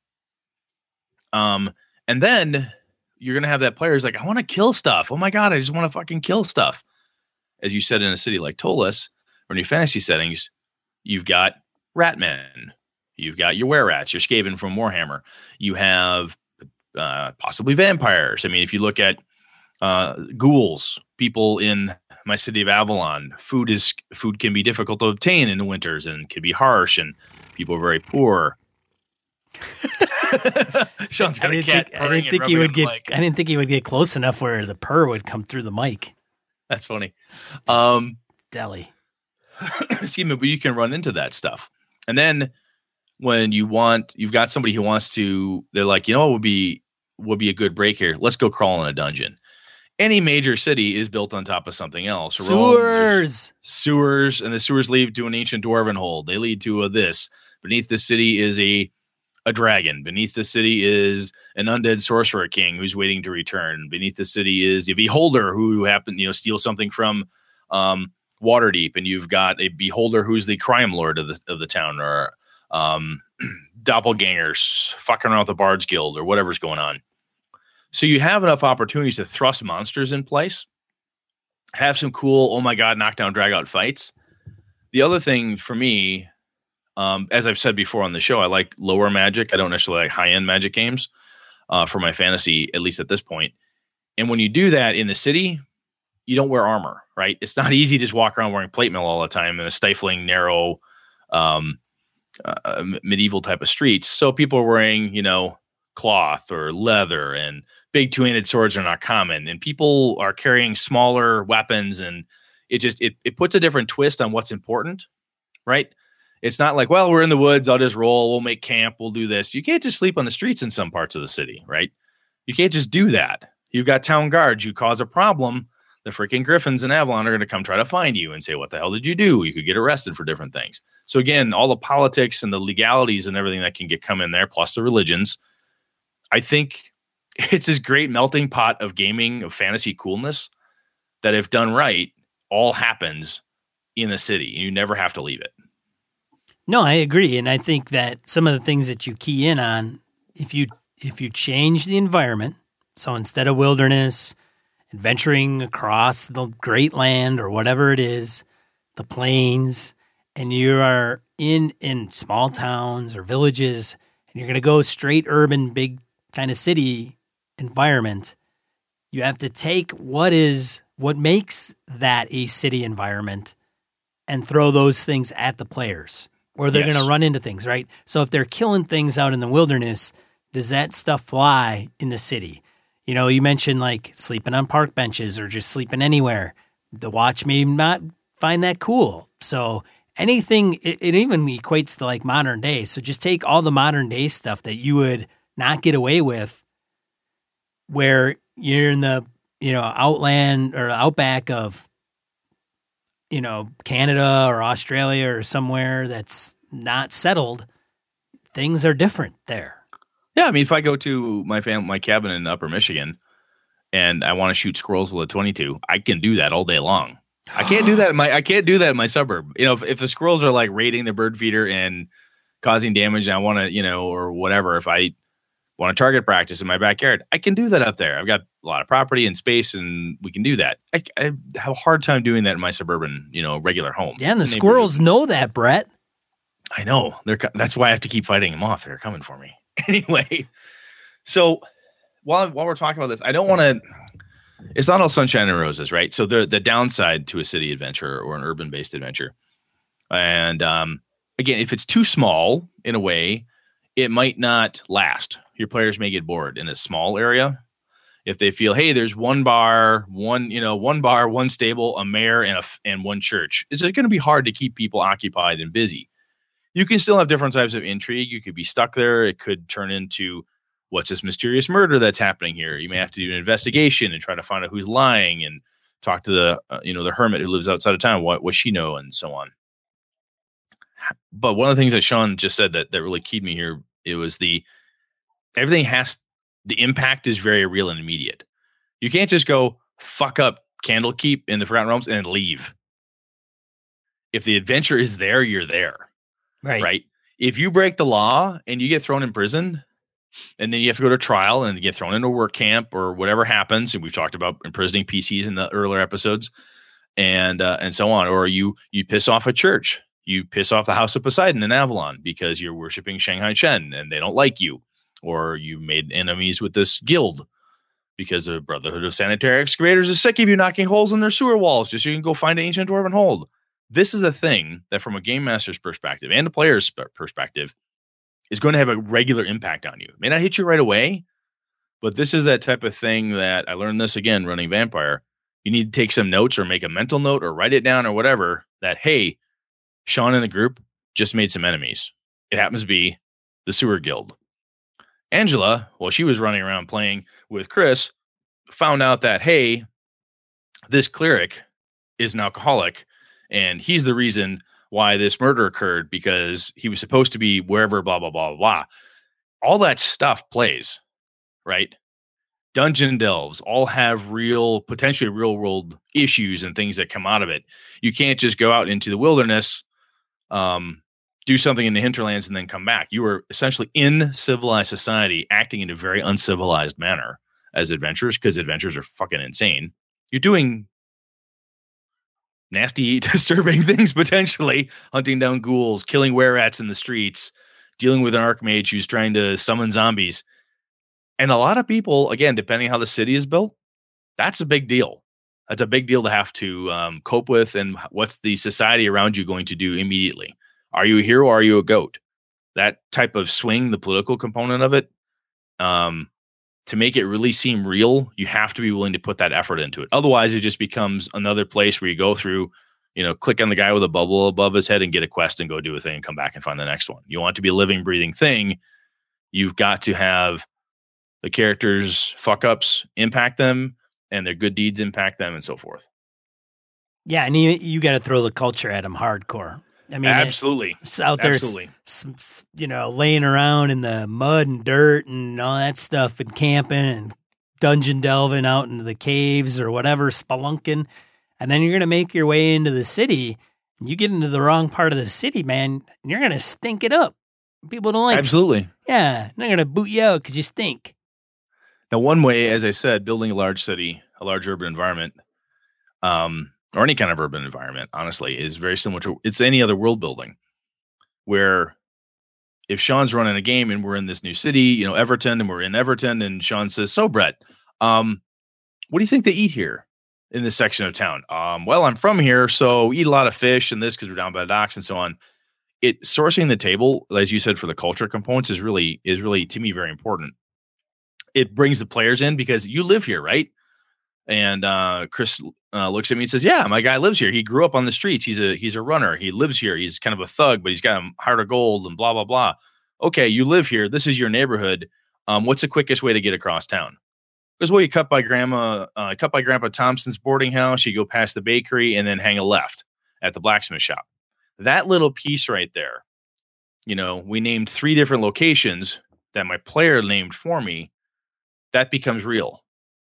Um and then you're gonna have that player who's like i want to kill stuff. Oh my god i just want to fucking kill stuff. As you said in a city like Ptolus or new fantasy settings you've got ratmen you've got your were rats your skaven from warhammer you have uh, possibly vampires. I mean if you look at uh, ghouls people in my city of Avalon, food is food can be difficult to obtain in the winters and can be harsh, and people are very poor. Sean's I got a didn't cat. think I didn't think he would get mic. I didn't think he would get close enough where the purr would come through the mic. That's funny. Um, Deli. excuse me, but you can run into that stuff, and then when you want, you've got somebody who wants to. They're like, you know, what would be would be a good break here. Let's go crawl in a dungeon. Any major city is built on top of something else. Rome, Sewers. sewers, and the sewers lead to an ancient dwarven hold. They lead to a this. Beneath the city is a a dragon. Beneath the city is an undead sorcerer king who's waiting to return. Beneath the city is a beholder who happened, you know, steal something from um, Waterdeep, and you've got a beholder who's the crime lord of the of the town, or um, doppelgangers fucking around with the Bards Guild, or whatever's going on. So you have enough opportunities to thrust monsters in place have some cool oh my god knockdown drag out fights. The other thing for me um, as i've said before on the show i like lower magic. I don't necessarily like high end magic games uh, for my fantasy at least at this point. and when you do that in the city you don't wear armor right? It's not easy to just walk around wearing plate mail all the time in a stifling narrow um, uh, medieval type of streets. So people are wearing you know cloth or leather and big two-handed swords are not common and people are carrying smaller weapons and it just it, it puts a different twist on what's important right it's not like well we're in the woods i'll just roll we'll make camp we'll do this you can't just sleep on the streets in some parts of the city right you can't just do that you've got town guards you cause a problem the freaking Griffins and Avalon are going to come try to find you and say, What the hell did you do? You could get arrested for different things. So, again, all the politics and the legalities and everything that can get come in there, plus the religions, I think it's this great melting pot of gaming, of fantasy coolness that, if done right, all happens in a city. and You never have to leave it. No, I agree, and I think that some of the things that you key in on, if you if you change the environment, so instead of wilderness, adventuring across the great land or whatever it is, the plains, and you are in in small towns or villages, and you're going to go straight urban, big kind of city environment, you have to take what is what makes that a city environment and throw those things at the players or they're Yes. going to run into things, right? So if they're killing things out in the wilderness, does that stuff fly in the city? You know, you mentioned like sleeping on park benches or just sleeping anywhere. The watch may not find that cool. So anything, it, it even equates to like modern day. So just take all the modern day stuff that you would not get away with where you're in the, you know, outland or outback of, you know, Canada or Australia or somewhere that's not settled. Things are different there. Yeah, I mean, if I go to my fam, my cabin in Upper Michigan, and I want to shoot squirrels with a 22, I can do that all day long. I can't do that in my I can't do that in my suburb. You know, if, if the squirrels are like raiding the bird feeder and causing damage, and I want to, you know, or whatever, if I want to target practice in my backyard, I can do that up there. I've got a lot of property and space, and we can do that. I, I have a hard time doing that in my suburban, you know, regular home. Yeah, and the squirrels know that, Brett. I know they're. co- That's why I have to keep fighting them off. They're coming for me anyway. So while while we're talking about this, I don't want to. It's not all sunshine and roses, right? So the the downside to a city adventure or an urban based adventure, and um, again, if it's too small in a way, it might not last. Your players may get bored in a small area. If they feel, hey, there's one bar, one you know, one bar, one stable, a mayor, and a and one church, it's going to be hard to keep people occupied and busy you can still have different types of intrigue. You could be stuck there. It could turn into what's this mysterious murder that's happening here. You may have to do an investigation and try to find out who's lying and talk to the uh, you know the hermit who lives outside of town. What what she know and so on. But one of the things that Sean just said that that really keyed me here it was the everything has the impact is very real and immediate. You can't just go fuck up Candlekeep in the Forgotten Realms and leave. If the adventure is there, you're there Right. right? If you break the law and you get thrown in prison, and then you have to go to trial and get thrown into work camp or whatever happens, and we've talked about imprisoning PCs in the earlier episodes, and uh, and so on. Or you you piss off a church, you piss off the House of Poseidon in Avalon because you're worshiping Shanghai Shen and they don't like you, or you made enemies with this guild. Because the Brotherhood of Sanitary Excavators is sick of you knocking holes in their sewer walls just so you can go find an ancient dwarven hold. This is a thing that from a game master's perspective and a player's perspective is going to have a regular impact on you. It may not hit you right away but this is that type of thing that i learned this again running vampire you need to take some notes or make a mental note or write it down or whatever that hey sean and the group just made some enemies. It happens to be the sewer guild angela while she was running around playing with chris found out that hey this cleric is an alcoholic and he's the reason why this murder occurred because he was supposed to be wherever blah blah blah blah all that stuff plays right? Dungeon delves all have real potentially real world issues and things that come out of it. You can't just go out into the wilderness um do something in the hinterlands and then come back you are essentially in civilized society acting in a very uncivilized manner as adventurers because adventures are fucking insane you're doing nasty, disturbing things potentially, hunting down ghouls, killing were rats in the streets, dealing with an archmage who's trying to summon zombies. And a lot of people, again, depending how the city is built, that's a big deal. That's a big deal to have to um, cope with. And what's the society around you going to do immediately? Are you a hero are you a goat? That type of swing, the political component of it, um, to make it really seem real, you have to be willing to put that effort into it. Otherwise, it just becomes another place where you go through, you know, click on the guy with a bubble above his head and get a quest and go do a thing and come back and find the next one. You want to be a living, breathing thing. You've got to have the characters' fuck ups impact them and their good deeds impact them and so forth. Yeah, and you you got to throw the culture at them hardcore. I mean, absolutely, it's out there, absolutely. you know, laying around in the mud and dirt and all that stuff, and camping and dungeon delving out into the caves or whatever, spelunking, and then you're gonna make your way into the city. You get into the wrong part of the city, man, and you're gonna stink it up. People don't like, absolutely. yeah, they're gonna boot you out because you stink. Now, one way, as I said, building a large city, a large urban environment, um, or any kind of urban environment, honestly, is very similar to it's any other world building. Where if Sean's running a game and we're in this new city, you know, Everton, and we're in Everton, and Sean says, "So, Brett, um, what do you think they eat here in this section of town?" Um, well, I'm from here, so we eat a lot of fish and this because we're down by the docks and so on. It sourcing the table, as you said, for the culture components is really is really to me very important it brings the players in because you live here, right? And uh, Chris uh, looks at me and says, "Yeah, my guy lives here. He grew up on the streets. He's a he's a runner. He lives here. He's kind of a thug, but he's got a heart of gold and blah blah blah." Okay, you live here. This is your neighborhood. Um, what's the quickest way to get across town? Because well, you cut by grandma, uh, cut by Grandpa Thompson's boarding house. You go past the bakery and then hang a left at the blacksmith shop. That little piece right there, you know, we named three different locations that my player named for me that becomes real.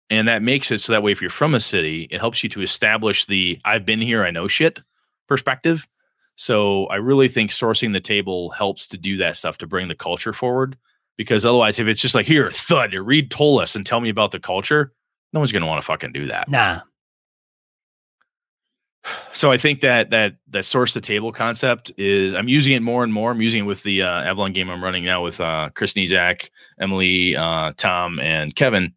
And that makes it so that way if you're from a city, it helps you to establish the I've been here, I know shit perspective. So I really think sourcing the table helps to do that stuff to bring the culture forward. Because otherwise, if it's just like, here, thud, read Ptolus and tell me about the culture, no one's going to want to fucking do that. Nah, So I think that that that source the table concept is I'm using it more and more. I'm using it with the uh, Avalon game I'm running now with uh, Chris Nizak, Emily, uh, Tom, and Kevin.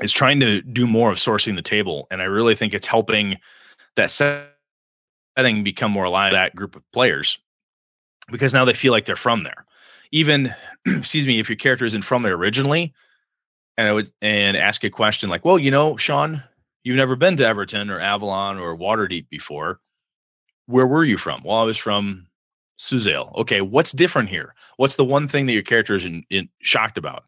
Is trying to do more of sourcing the table, and I really think it's helping that setting become more alive. That group of players because now they feel like they're from there. Even excuse me, if your character isn't from there originally, and I would and ask a question like, "Well, you know, Sean." You've never been to Everton or Avalon or Waterdeep before. Where were you from? Well, I was from Suzale. Okay, what's different here? What's the one thing that your character is in, in, shocked about?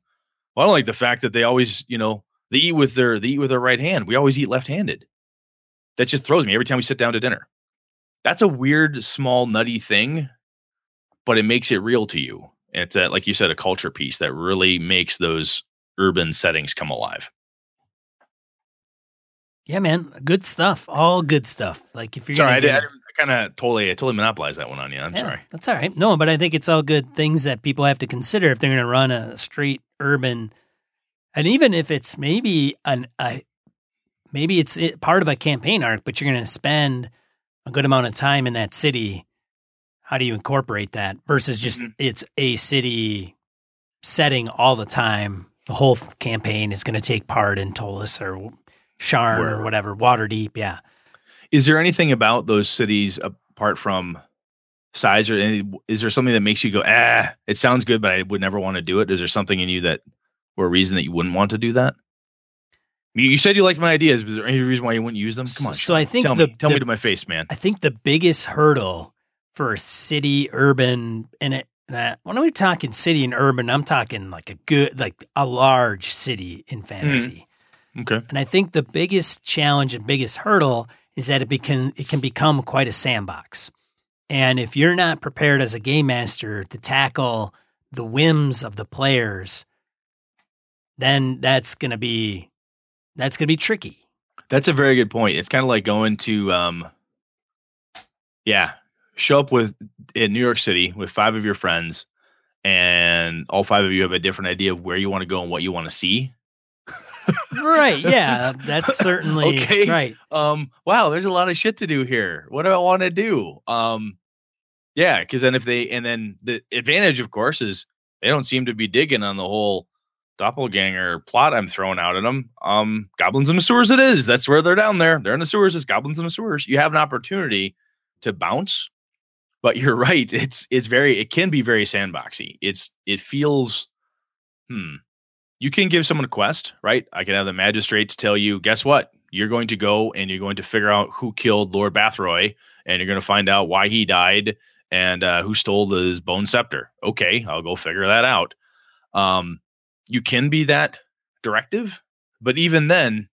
Well, I don't like the fact that they always, you know, they eat with their they eat with their right hand. We always eat left-handed. That just throws me every time we sit down to dinner. That's a weird, small, nutty thing, but it makes it real to you. It's a, like you said, a culture piece that really makes those urban settings come alive. yeah, man, good stuff. All good stuff. Like if you're Sorry, I, did, I, it- kind of totally, I totally monopolized that one on you. I'm Yeah, sorry. That's all right. No, but I think it's all good things that people have to consider if they're going to run a street urban, and even if it's maybe an a, maybe it's part of a campaign arc, but you're going to spend a good amount of time in that city. How do you incorporate that versus just Mhm. it's a city setting all the time? The whole campaign is going to take part in Ptolus or Sharn or Wherever. whatever, Waterdeep. Yeah. Is there anything about those cities apart from size, or any, is there something that makes you go, ah, it sounds good, but I would never want to do it? Is there something in you that, or a reason that you wouldn't want to do that? You, said you liked my ideas. but Is there any reason why you wouldn't use them? Come on. So I think tell the- me, tell the- me to my face, man. I think the biggest hurdle for a city, urban, and it. I- when we're talking city and urban, I'm talking like a good, like a large city in mm-hmm. fantasy. Okay. And I think the biggest challenge and biggest hurdle is that it can it can become quite a sandbox. And if you're not prepared as a game master to tackle the whims of the players, then that's gonna be that's gonna be tricky. That's a very good point. It's kind of like going to, um, yeah, show up with in New York City with five of your friends, and all five of you have a different idea of where you want to go and what you want to see. right. Yeah. That's certainly Okay. right. um wow there's a lot of shit to do here what do i want to do um yeah because then if they and then the advantage of course is they don't seem to be digging on the whole doppelganger plot i'm throwing out at them um goblins in the sewers it is that's where they're down there they're in the sewers it's goblins in the sewers you have an opportunity to bounce but you're right it's it's very it can be very sandboxy it's it feels hmm you can give someone a quest, right? I can have the magistrates tell you, guess what? You're going to go and you're going to figure out who killed Lord Bathroy, and you're going to find out why he died and uh, who stole his bone scepter. Okay, I'll go figure that out. Um, you can be that directive, But even then,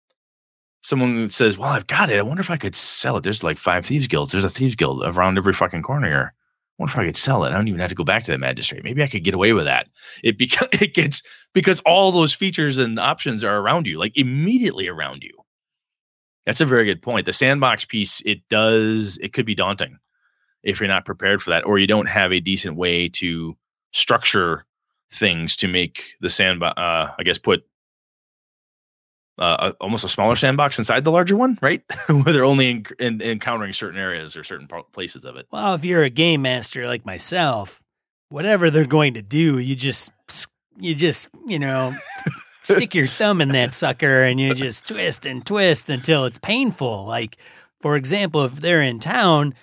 someone says, "Well, I've got it. I wonder if I could sell it." There's like five thieves guilds. There's a thieves guild around every fucking corner here. I wonder if I could sell it. I don't even have to go back to the magistrate. Maybe I could get away with that. It because it gets because all those features and options are around you, like immediately around you. That's a very good point. The sandbox piece, it does, it could be daunting if you're not prepared for that, or you don't have a decent way to structure things to make the sandbox, uh, I guess, put uh, a, almost a smaller sandbox inside the larger one, right? Where they're only in, in, encountering certain areas or certain places of it. Well, if you're a game master like myself, whatever they're going to do, you just you just you know stick your thumb in that sucker and you just twist and twist until it's painful. Like for example, if they're in town,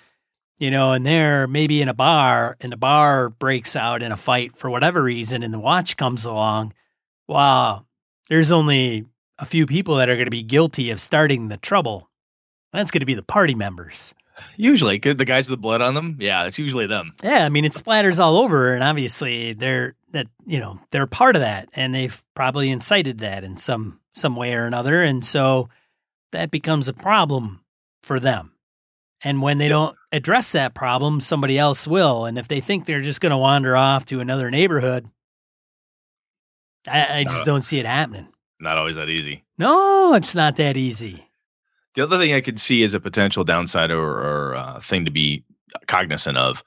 you know, and they're maybe in a bar and the bar breaks out in a fight for whatever reason, and the watch comes along. Wow, there's only a few people that are going to be guilty of starting the trouble. That's going to be the party members. Usually, the guys with the blood on them, yeah, it's usually them. Yeah, I mean it splatters all over, and obviously they're that you know they're part of that, and they've probably incited that in some some way or another, and so that becomes a problem for them. And when they don't address that problem, somebody else will. And if they think they're just going to wander off to another neighborhood, I, I just uh, don't see it happening. Not always that easy. No, it's not that easy. The other thing I could see as a potential downside or, or uh, thing to be cognizant of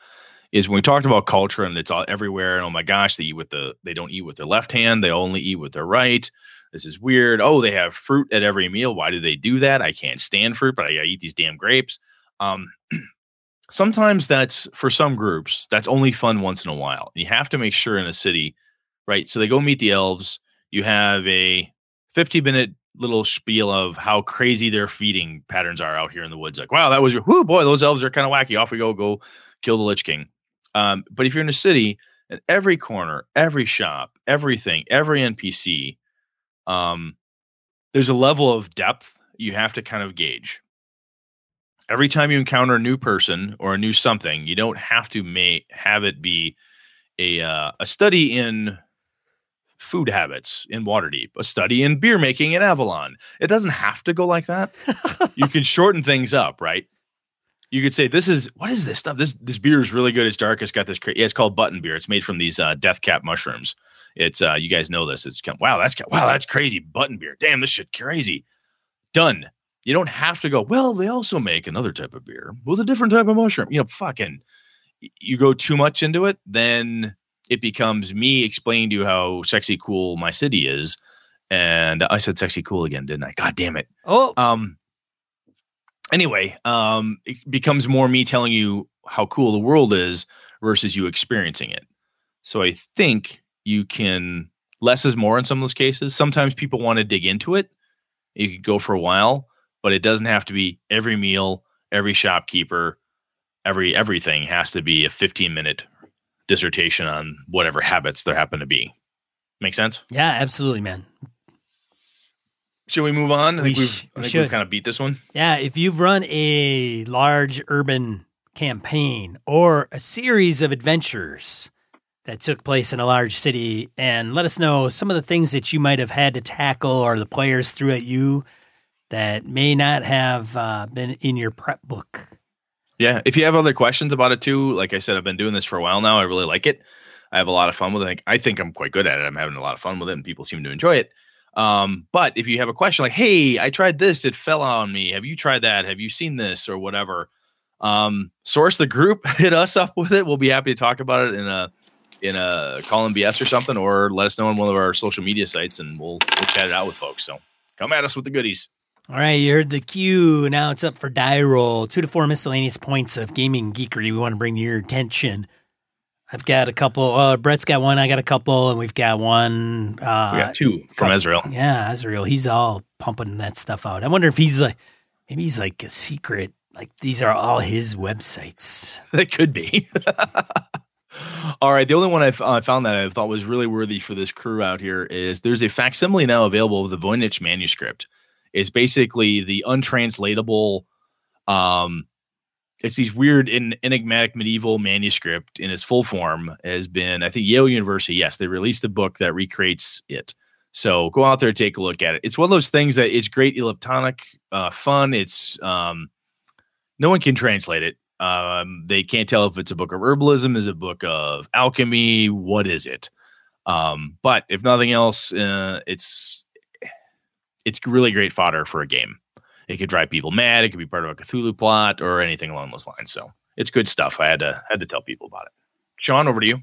is when we talked about culture and it's all everywhere and oh my gosh they eat with the they don't eat with their left hand they only eat with their right. This is weird. Oh they have fruit at every meal. Why do they do that? I can't stand fruit but i gotta eat these damn grapes um, sometimes that's for some groups that's only fun once in a while you have to make sure in a city right so they go meet the elves you have a 15 minute little spiel of how crazy their feeding patterns are out here in the woods. Like, wow, that was, whoo, boy, those elves are kind of wacky. Off we go, go kill the Lich King. Um, but if you're in a city, at every corner, every shop, everything, every NPC, um, there's a level of depth you have to kind of gauge. Every time you encounter a new person or a new something, you don't have to make have it be a uh, a study in food habits in Waterdeep, a study in beer making in Avalon. It doesn't have to go like that. you can shorten things up, right? You could say, "This is what is this stuff? This this beer is really good. It's dark. It's got this. Cra- yeah, it's called button beer. It's made from these uh, death cap mushrooms. It's uh, you guys know this. It's wow, that's wow, that's crazy. Button beer. Damn, this shit crazy. Done. You don't have to go. Well, they also make another type of beer with a different type of mushroom. You know, fucking. You go too much into it, then it becomes me explaining to you how sexy cool my city is. And I said sexy cool again, didn't I? God damn it. Oh. Um anyway, um it becomes more me telling you how cool the world is versus you experiencing it. So I think you can less is more in some of those cases. Sometimes people want to dig into it. You could go for a while, but it doesn't have to be every meal, every shopkeeper, every everything has to be a 15 minute dissertation on whatever habits there happen to be. Make sense? Yeah, absolutely, man. Should we move on? I think, we we've, I think we've kind of beat this one. Yeah, if you've run a large urban campaign or a series of adventures that took place in a large city, and let us know some of the things that you might have had to tackle or the players threw at you that may not have uh, been in your prep book. Yeah. If you have other questions about it too, like I said, I've been doing this for a while now. I really like it. I have a lot of fun with it. I think I'm quite good at it. I'm having a lot of fun with it and people seem to enjoy it. Um, but if you have a question like, hey, I tried this, it fell on me. Have you tried that? Have you seen this or whatever? Um, source the group, hit us up with it. We'll be happy to talk about it in a in a call BS or something, or let us know on one of our social media sites and we'll we'll chat it out with folks. So come at us with the goodies. All right, you heard the cue. Now it's up for die roll. Two to four miscellaneous points of gaming geekery we want to bring to your attention. I've got a couple. Uh, Brett's got one. I got a couple, and we've got one. Uh, we got two from Azrael. Yeah, Azrael. He's all pumping that stuff out. I wonder if he's like, maybe he's like a secret. Like these are all his websites. They could be. all right. The only one I uh, found that I thought was really worthy for this crew out here is there's a facsimile now available of the Voynich manuscript is basically the untranslatable um it's these weird in, enigmatic medieval manuscript in its full form has been i think yale university yes they released a book that recreates it So go out there, take a look at it. It's one of those things that it's great electronic, uh, fun. It's um, no one can translate it. Um, they can't tell if it's a book of herbalism, is a book of alchemy. What is it? Um, but if nothing else, uh, it's it's really great fodder for a game. It could drive people mad. It could be part of a Cthulhu plot or anything along those lines. So it's good stuff. I had to had to tell people about it. Sean, over to you.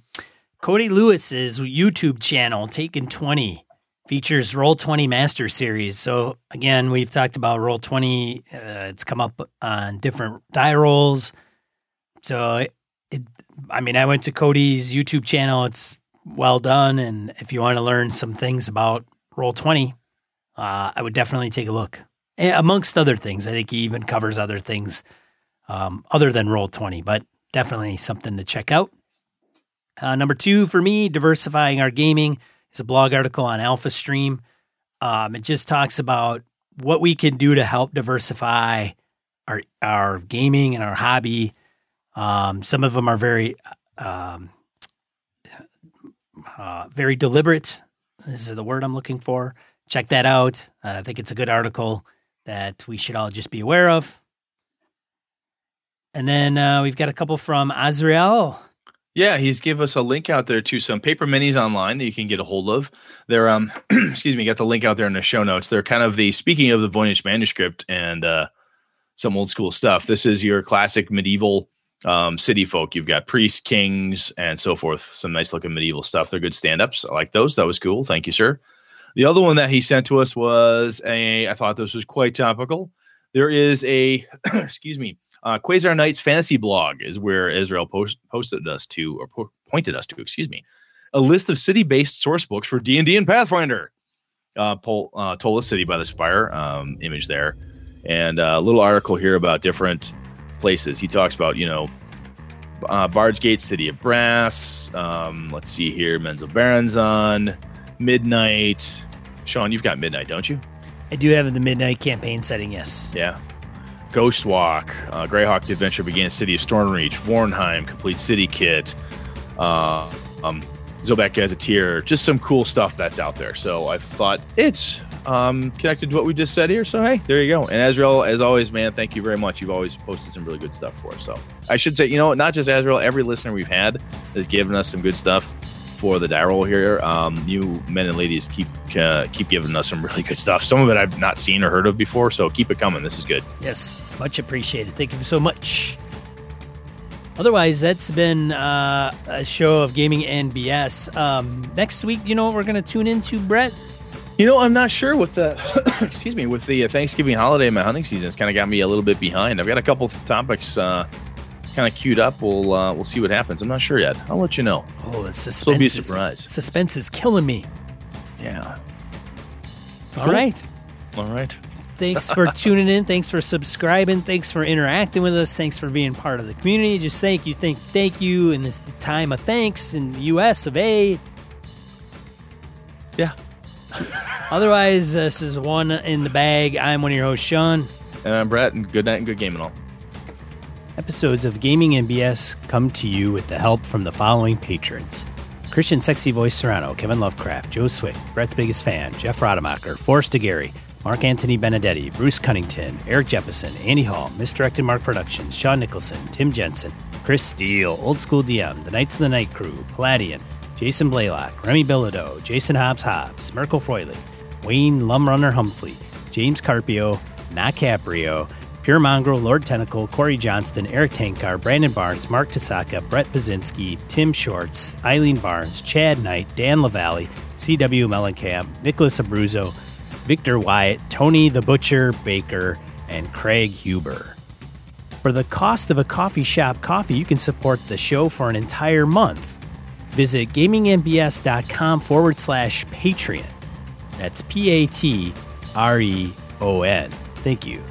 Cody Lewis's YouTube channel, Taking 20, features Roll 20 Master Series. So, again, we've talked about Roll 20. Uh, it's come up on different die rolls. So, it, it, I mean, I went to Cody's YouTube channel. It's well done. And if you want to learn some things about Roll 20, uh, I would definitely take a look. And amongst other things, I think he even covers other things um, other than Roll 20, but definitely something to check out. Uh, number two for me, diversifying our gaming is a blog article on AlphaStream. Um, it just talks about what we can do to help diversify our our gaming and our hobby. Um, some of them are very um, uh, very deliberate. This is the word I'm looking for. Check that out. Uh, I think it's a good article that we should all just be aware of. And then uh, we've got a couple from Azrael. Yeah, he's give us a link out there to some paper minis online that you can get a hold of. They're um excuse me, got the link out there in the show notes. They're kind of the speaking of the Voynich manuscript and uh some old school stuff. This is your classic medieval um, city folk. You've got priests, kings, and so forth. Some nice looking medieval stuff. They're good stand ups. I like those. That was cool. Thank you, sir. The other one that he sent to us was a, I thought this was quite topical. There is a, excuse me, uh, Quasar Knights fantasy blog is where Azrael post, posted us to, or po- pointed us to, excuse me, a list of city-based source books for D&D and Pathfinder. Uh, Pol, uh, Tola City by the Spire um, image there. And uh, a little article here about different places. He talks about, you know, uh, Bard's Gate, City of Brass. Um, let's see here, Menzoberranzan, Midnight. Sean, you've got Midnight, don't you? I do have the Midnight campaign setting, yes. Yeah. Ghost Walk, uh, Greyhawk Adventure Begins, City of Stormreach, Vornheim, Complete City Kit, uh, um, Zobeck Gazetteer, just some cool stuff that's out there. So I thought it's um, connected to what we just said here. So hey, there you go. And Azrael, as always, man, thank you very much. You've always posted some really good stuff for us. So I should say, you know, not just Azrael, every listener we've had has given us some good stuff for the die roll here. Um, you men and ladies keep uh, keep giving us some really good stuff. Some of it I've not seen or heard of before, so keep it coming. This is good. Yes, much appreciated. Thank you so much. Otherwise, that's been uh, a show of gaming and BS. Um, next week, you know what we're going to tune into, Brett? You know, I'm not sure with the excuse me with the uh, Thanksgiving holiday. And my hunting season has kind of got me a little bit behind. I've got a couple topics uh, kind of queued up. We'll uh, we'll see what happens. I'm not sure yet. I'll let you know. Oh, the suspense! It'll be a surprise. Is, suspense is killing me. Yeah. All right. All right. Thanks for tuning in. Thanks for subscribing. Thanks for interacting with us. Thanks for being part of the community. Just thank you, thank, thank you in this time of thanks in the U.S. of A. Yeah. Otherwise, this is one in the bag. I'm one of your hosts, Sean. And I'm Brett. And good night and good game and all. Episodes of Gaming and BS come to you with the help from the following patrons. Christian Sexy Voice Serrano, Kevin Lovecraft, Joe Swick, Brett's biggest fan, Jeff Rademacher, Forrest DeGary, Mark Anthony Benedetti, Bruce Cunnington, Eric Jeppesen, Andy Hall, Misdirected Mark Productions, Sean Nicholson, Tim Jensen, Chris Steele, Old School DM, The Knights of the Night Crew, Palladian, Jason Blaylock, Remy Bilodeau, Jason Hobbs Hobbs, Merkel Froilich, Wayne Lumrunner Humphrey, James Carpio, Not Caprio, Pure Mongrel, Lord Tentacle, Corey Johnston, Eric Tankar, Brandon Barnes, Mark Tasaka, Brett Bazinski, Tim Shorts, Eileen Barnes, Chad Knight, Dan LaValle, C.W. Mellencamp, Nicholas Abruzzo, Victor Wyatt, Tony the Butcher Baker, and Craig Huber. For the cost of a coffee shop coffee, you can support the show for an entire month. Visit gamingmbs.com forward slash Patreon. That's P A T R E O N. Thank you.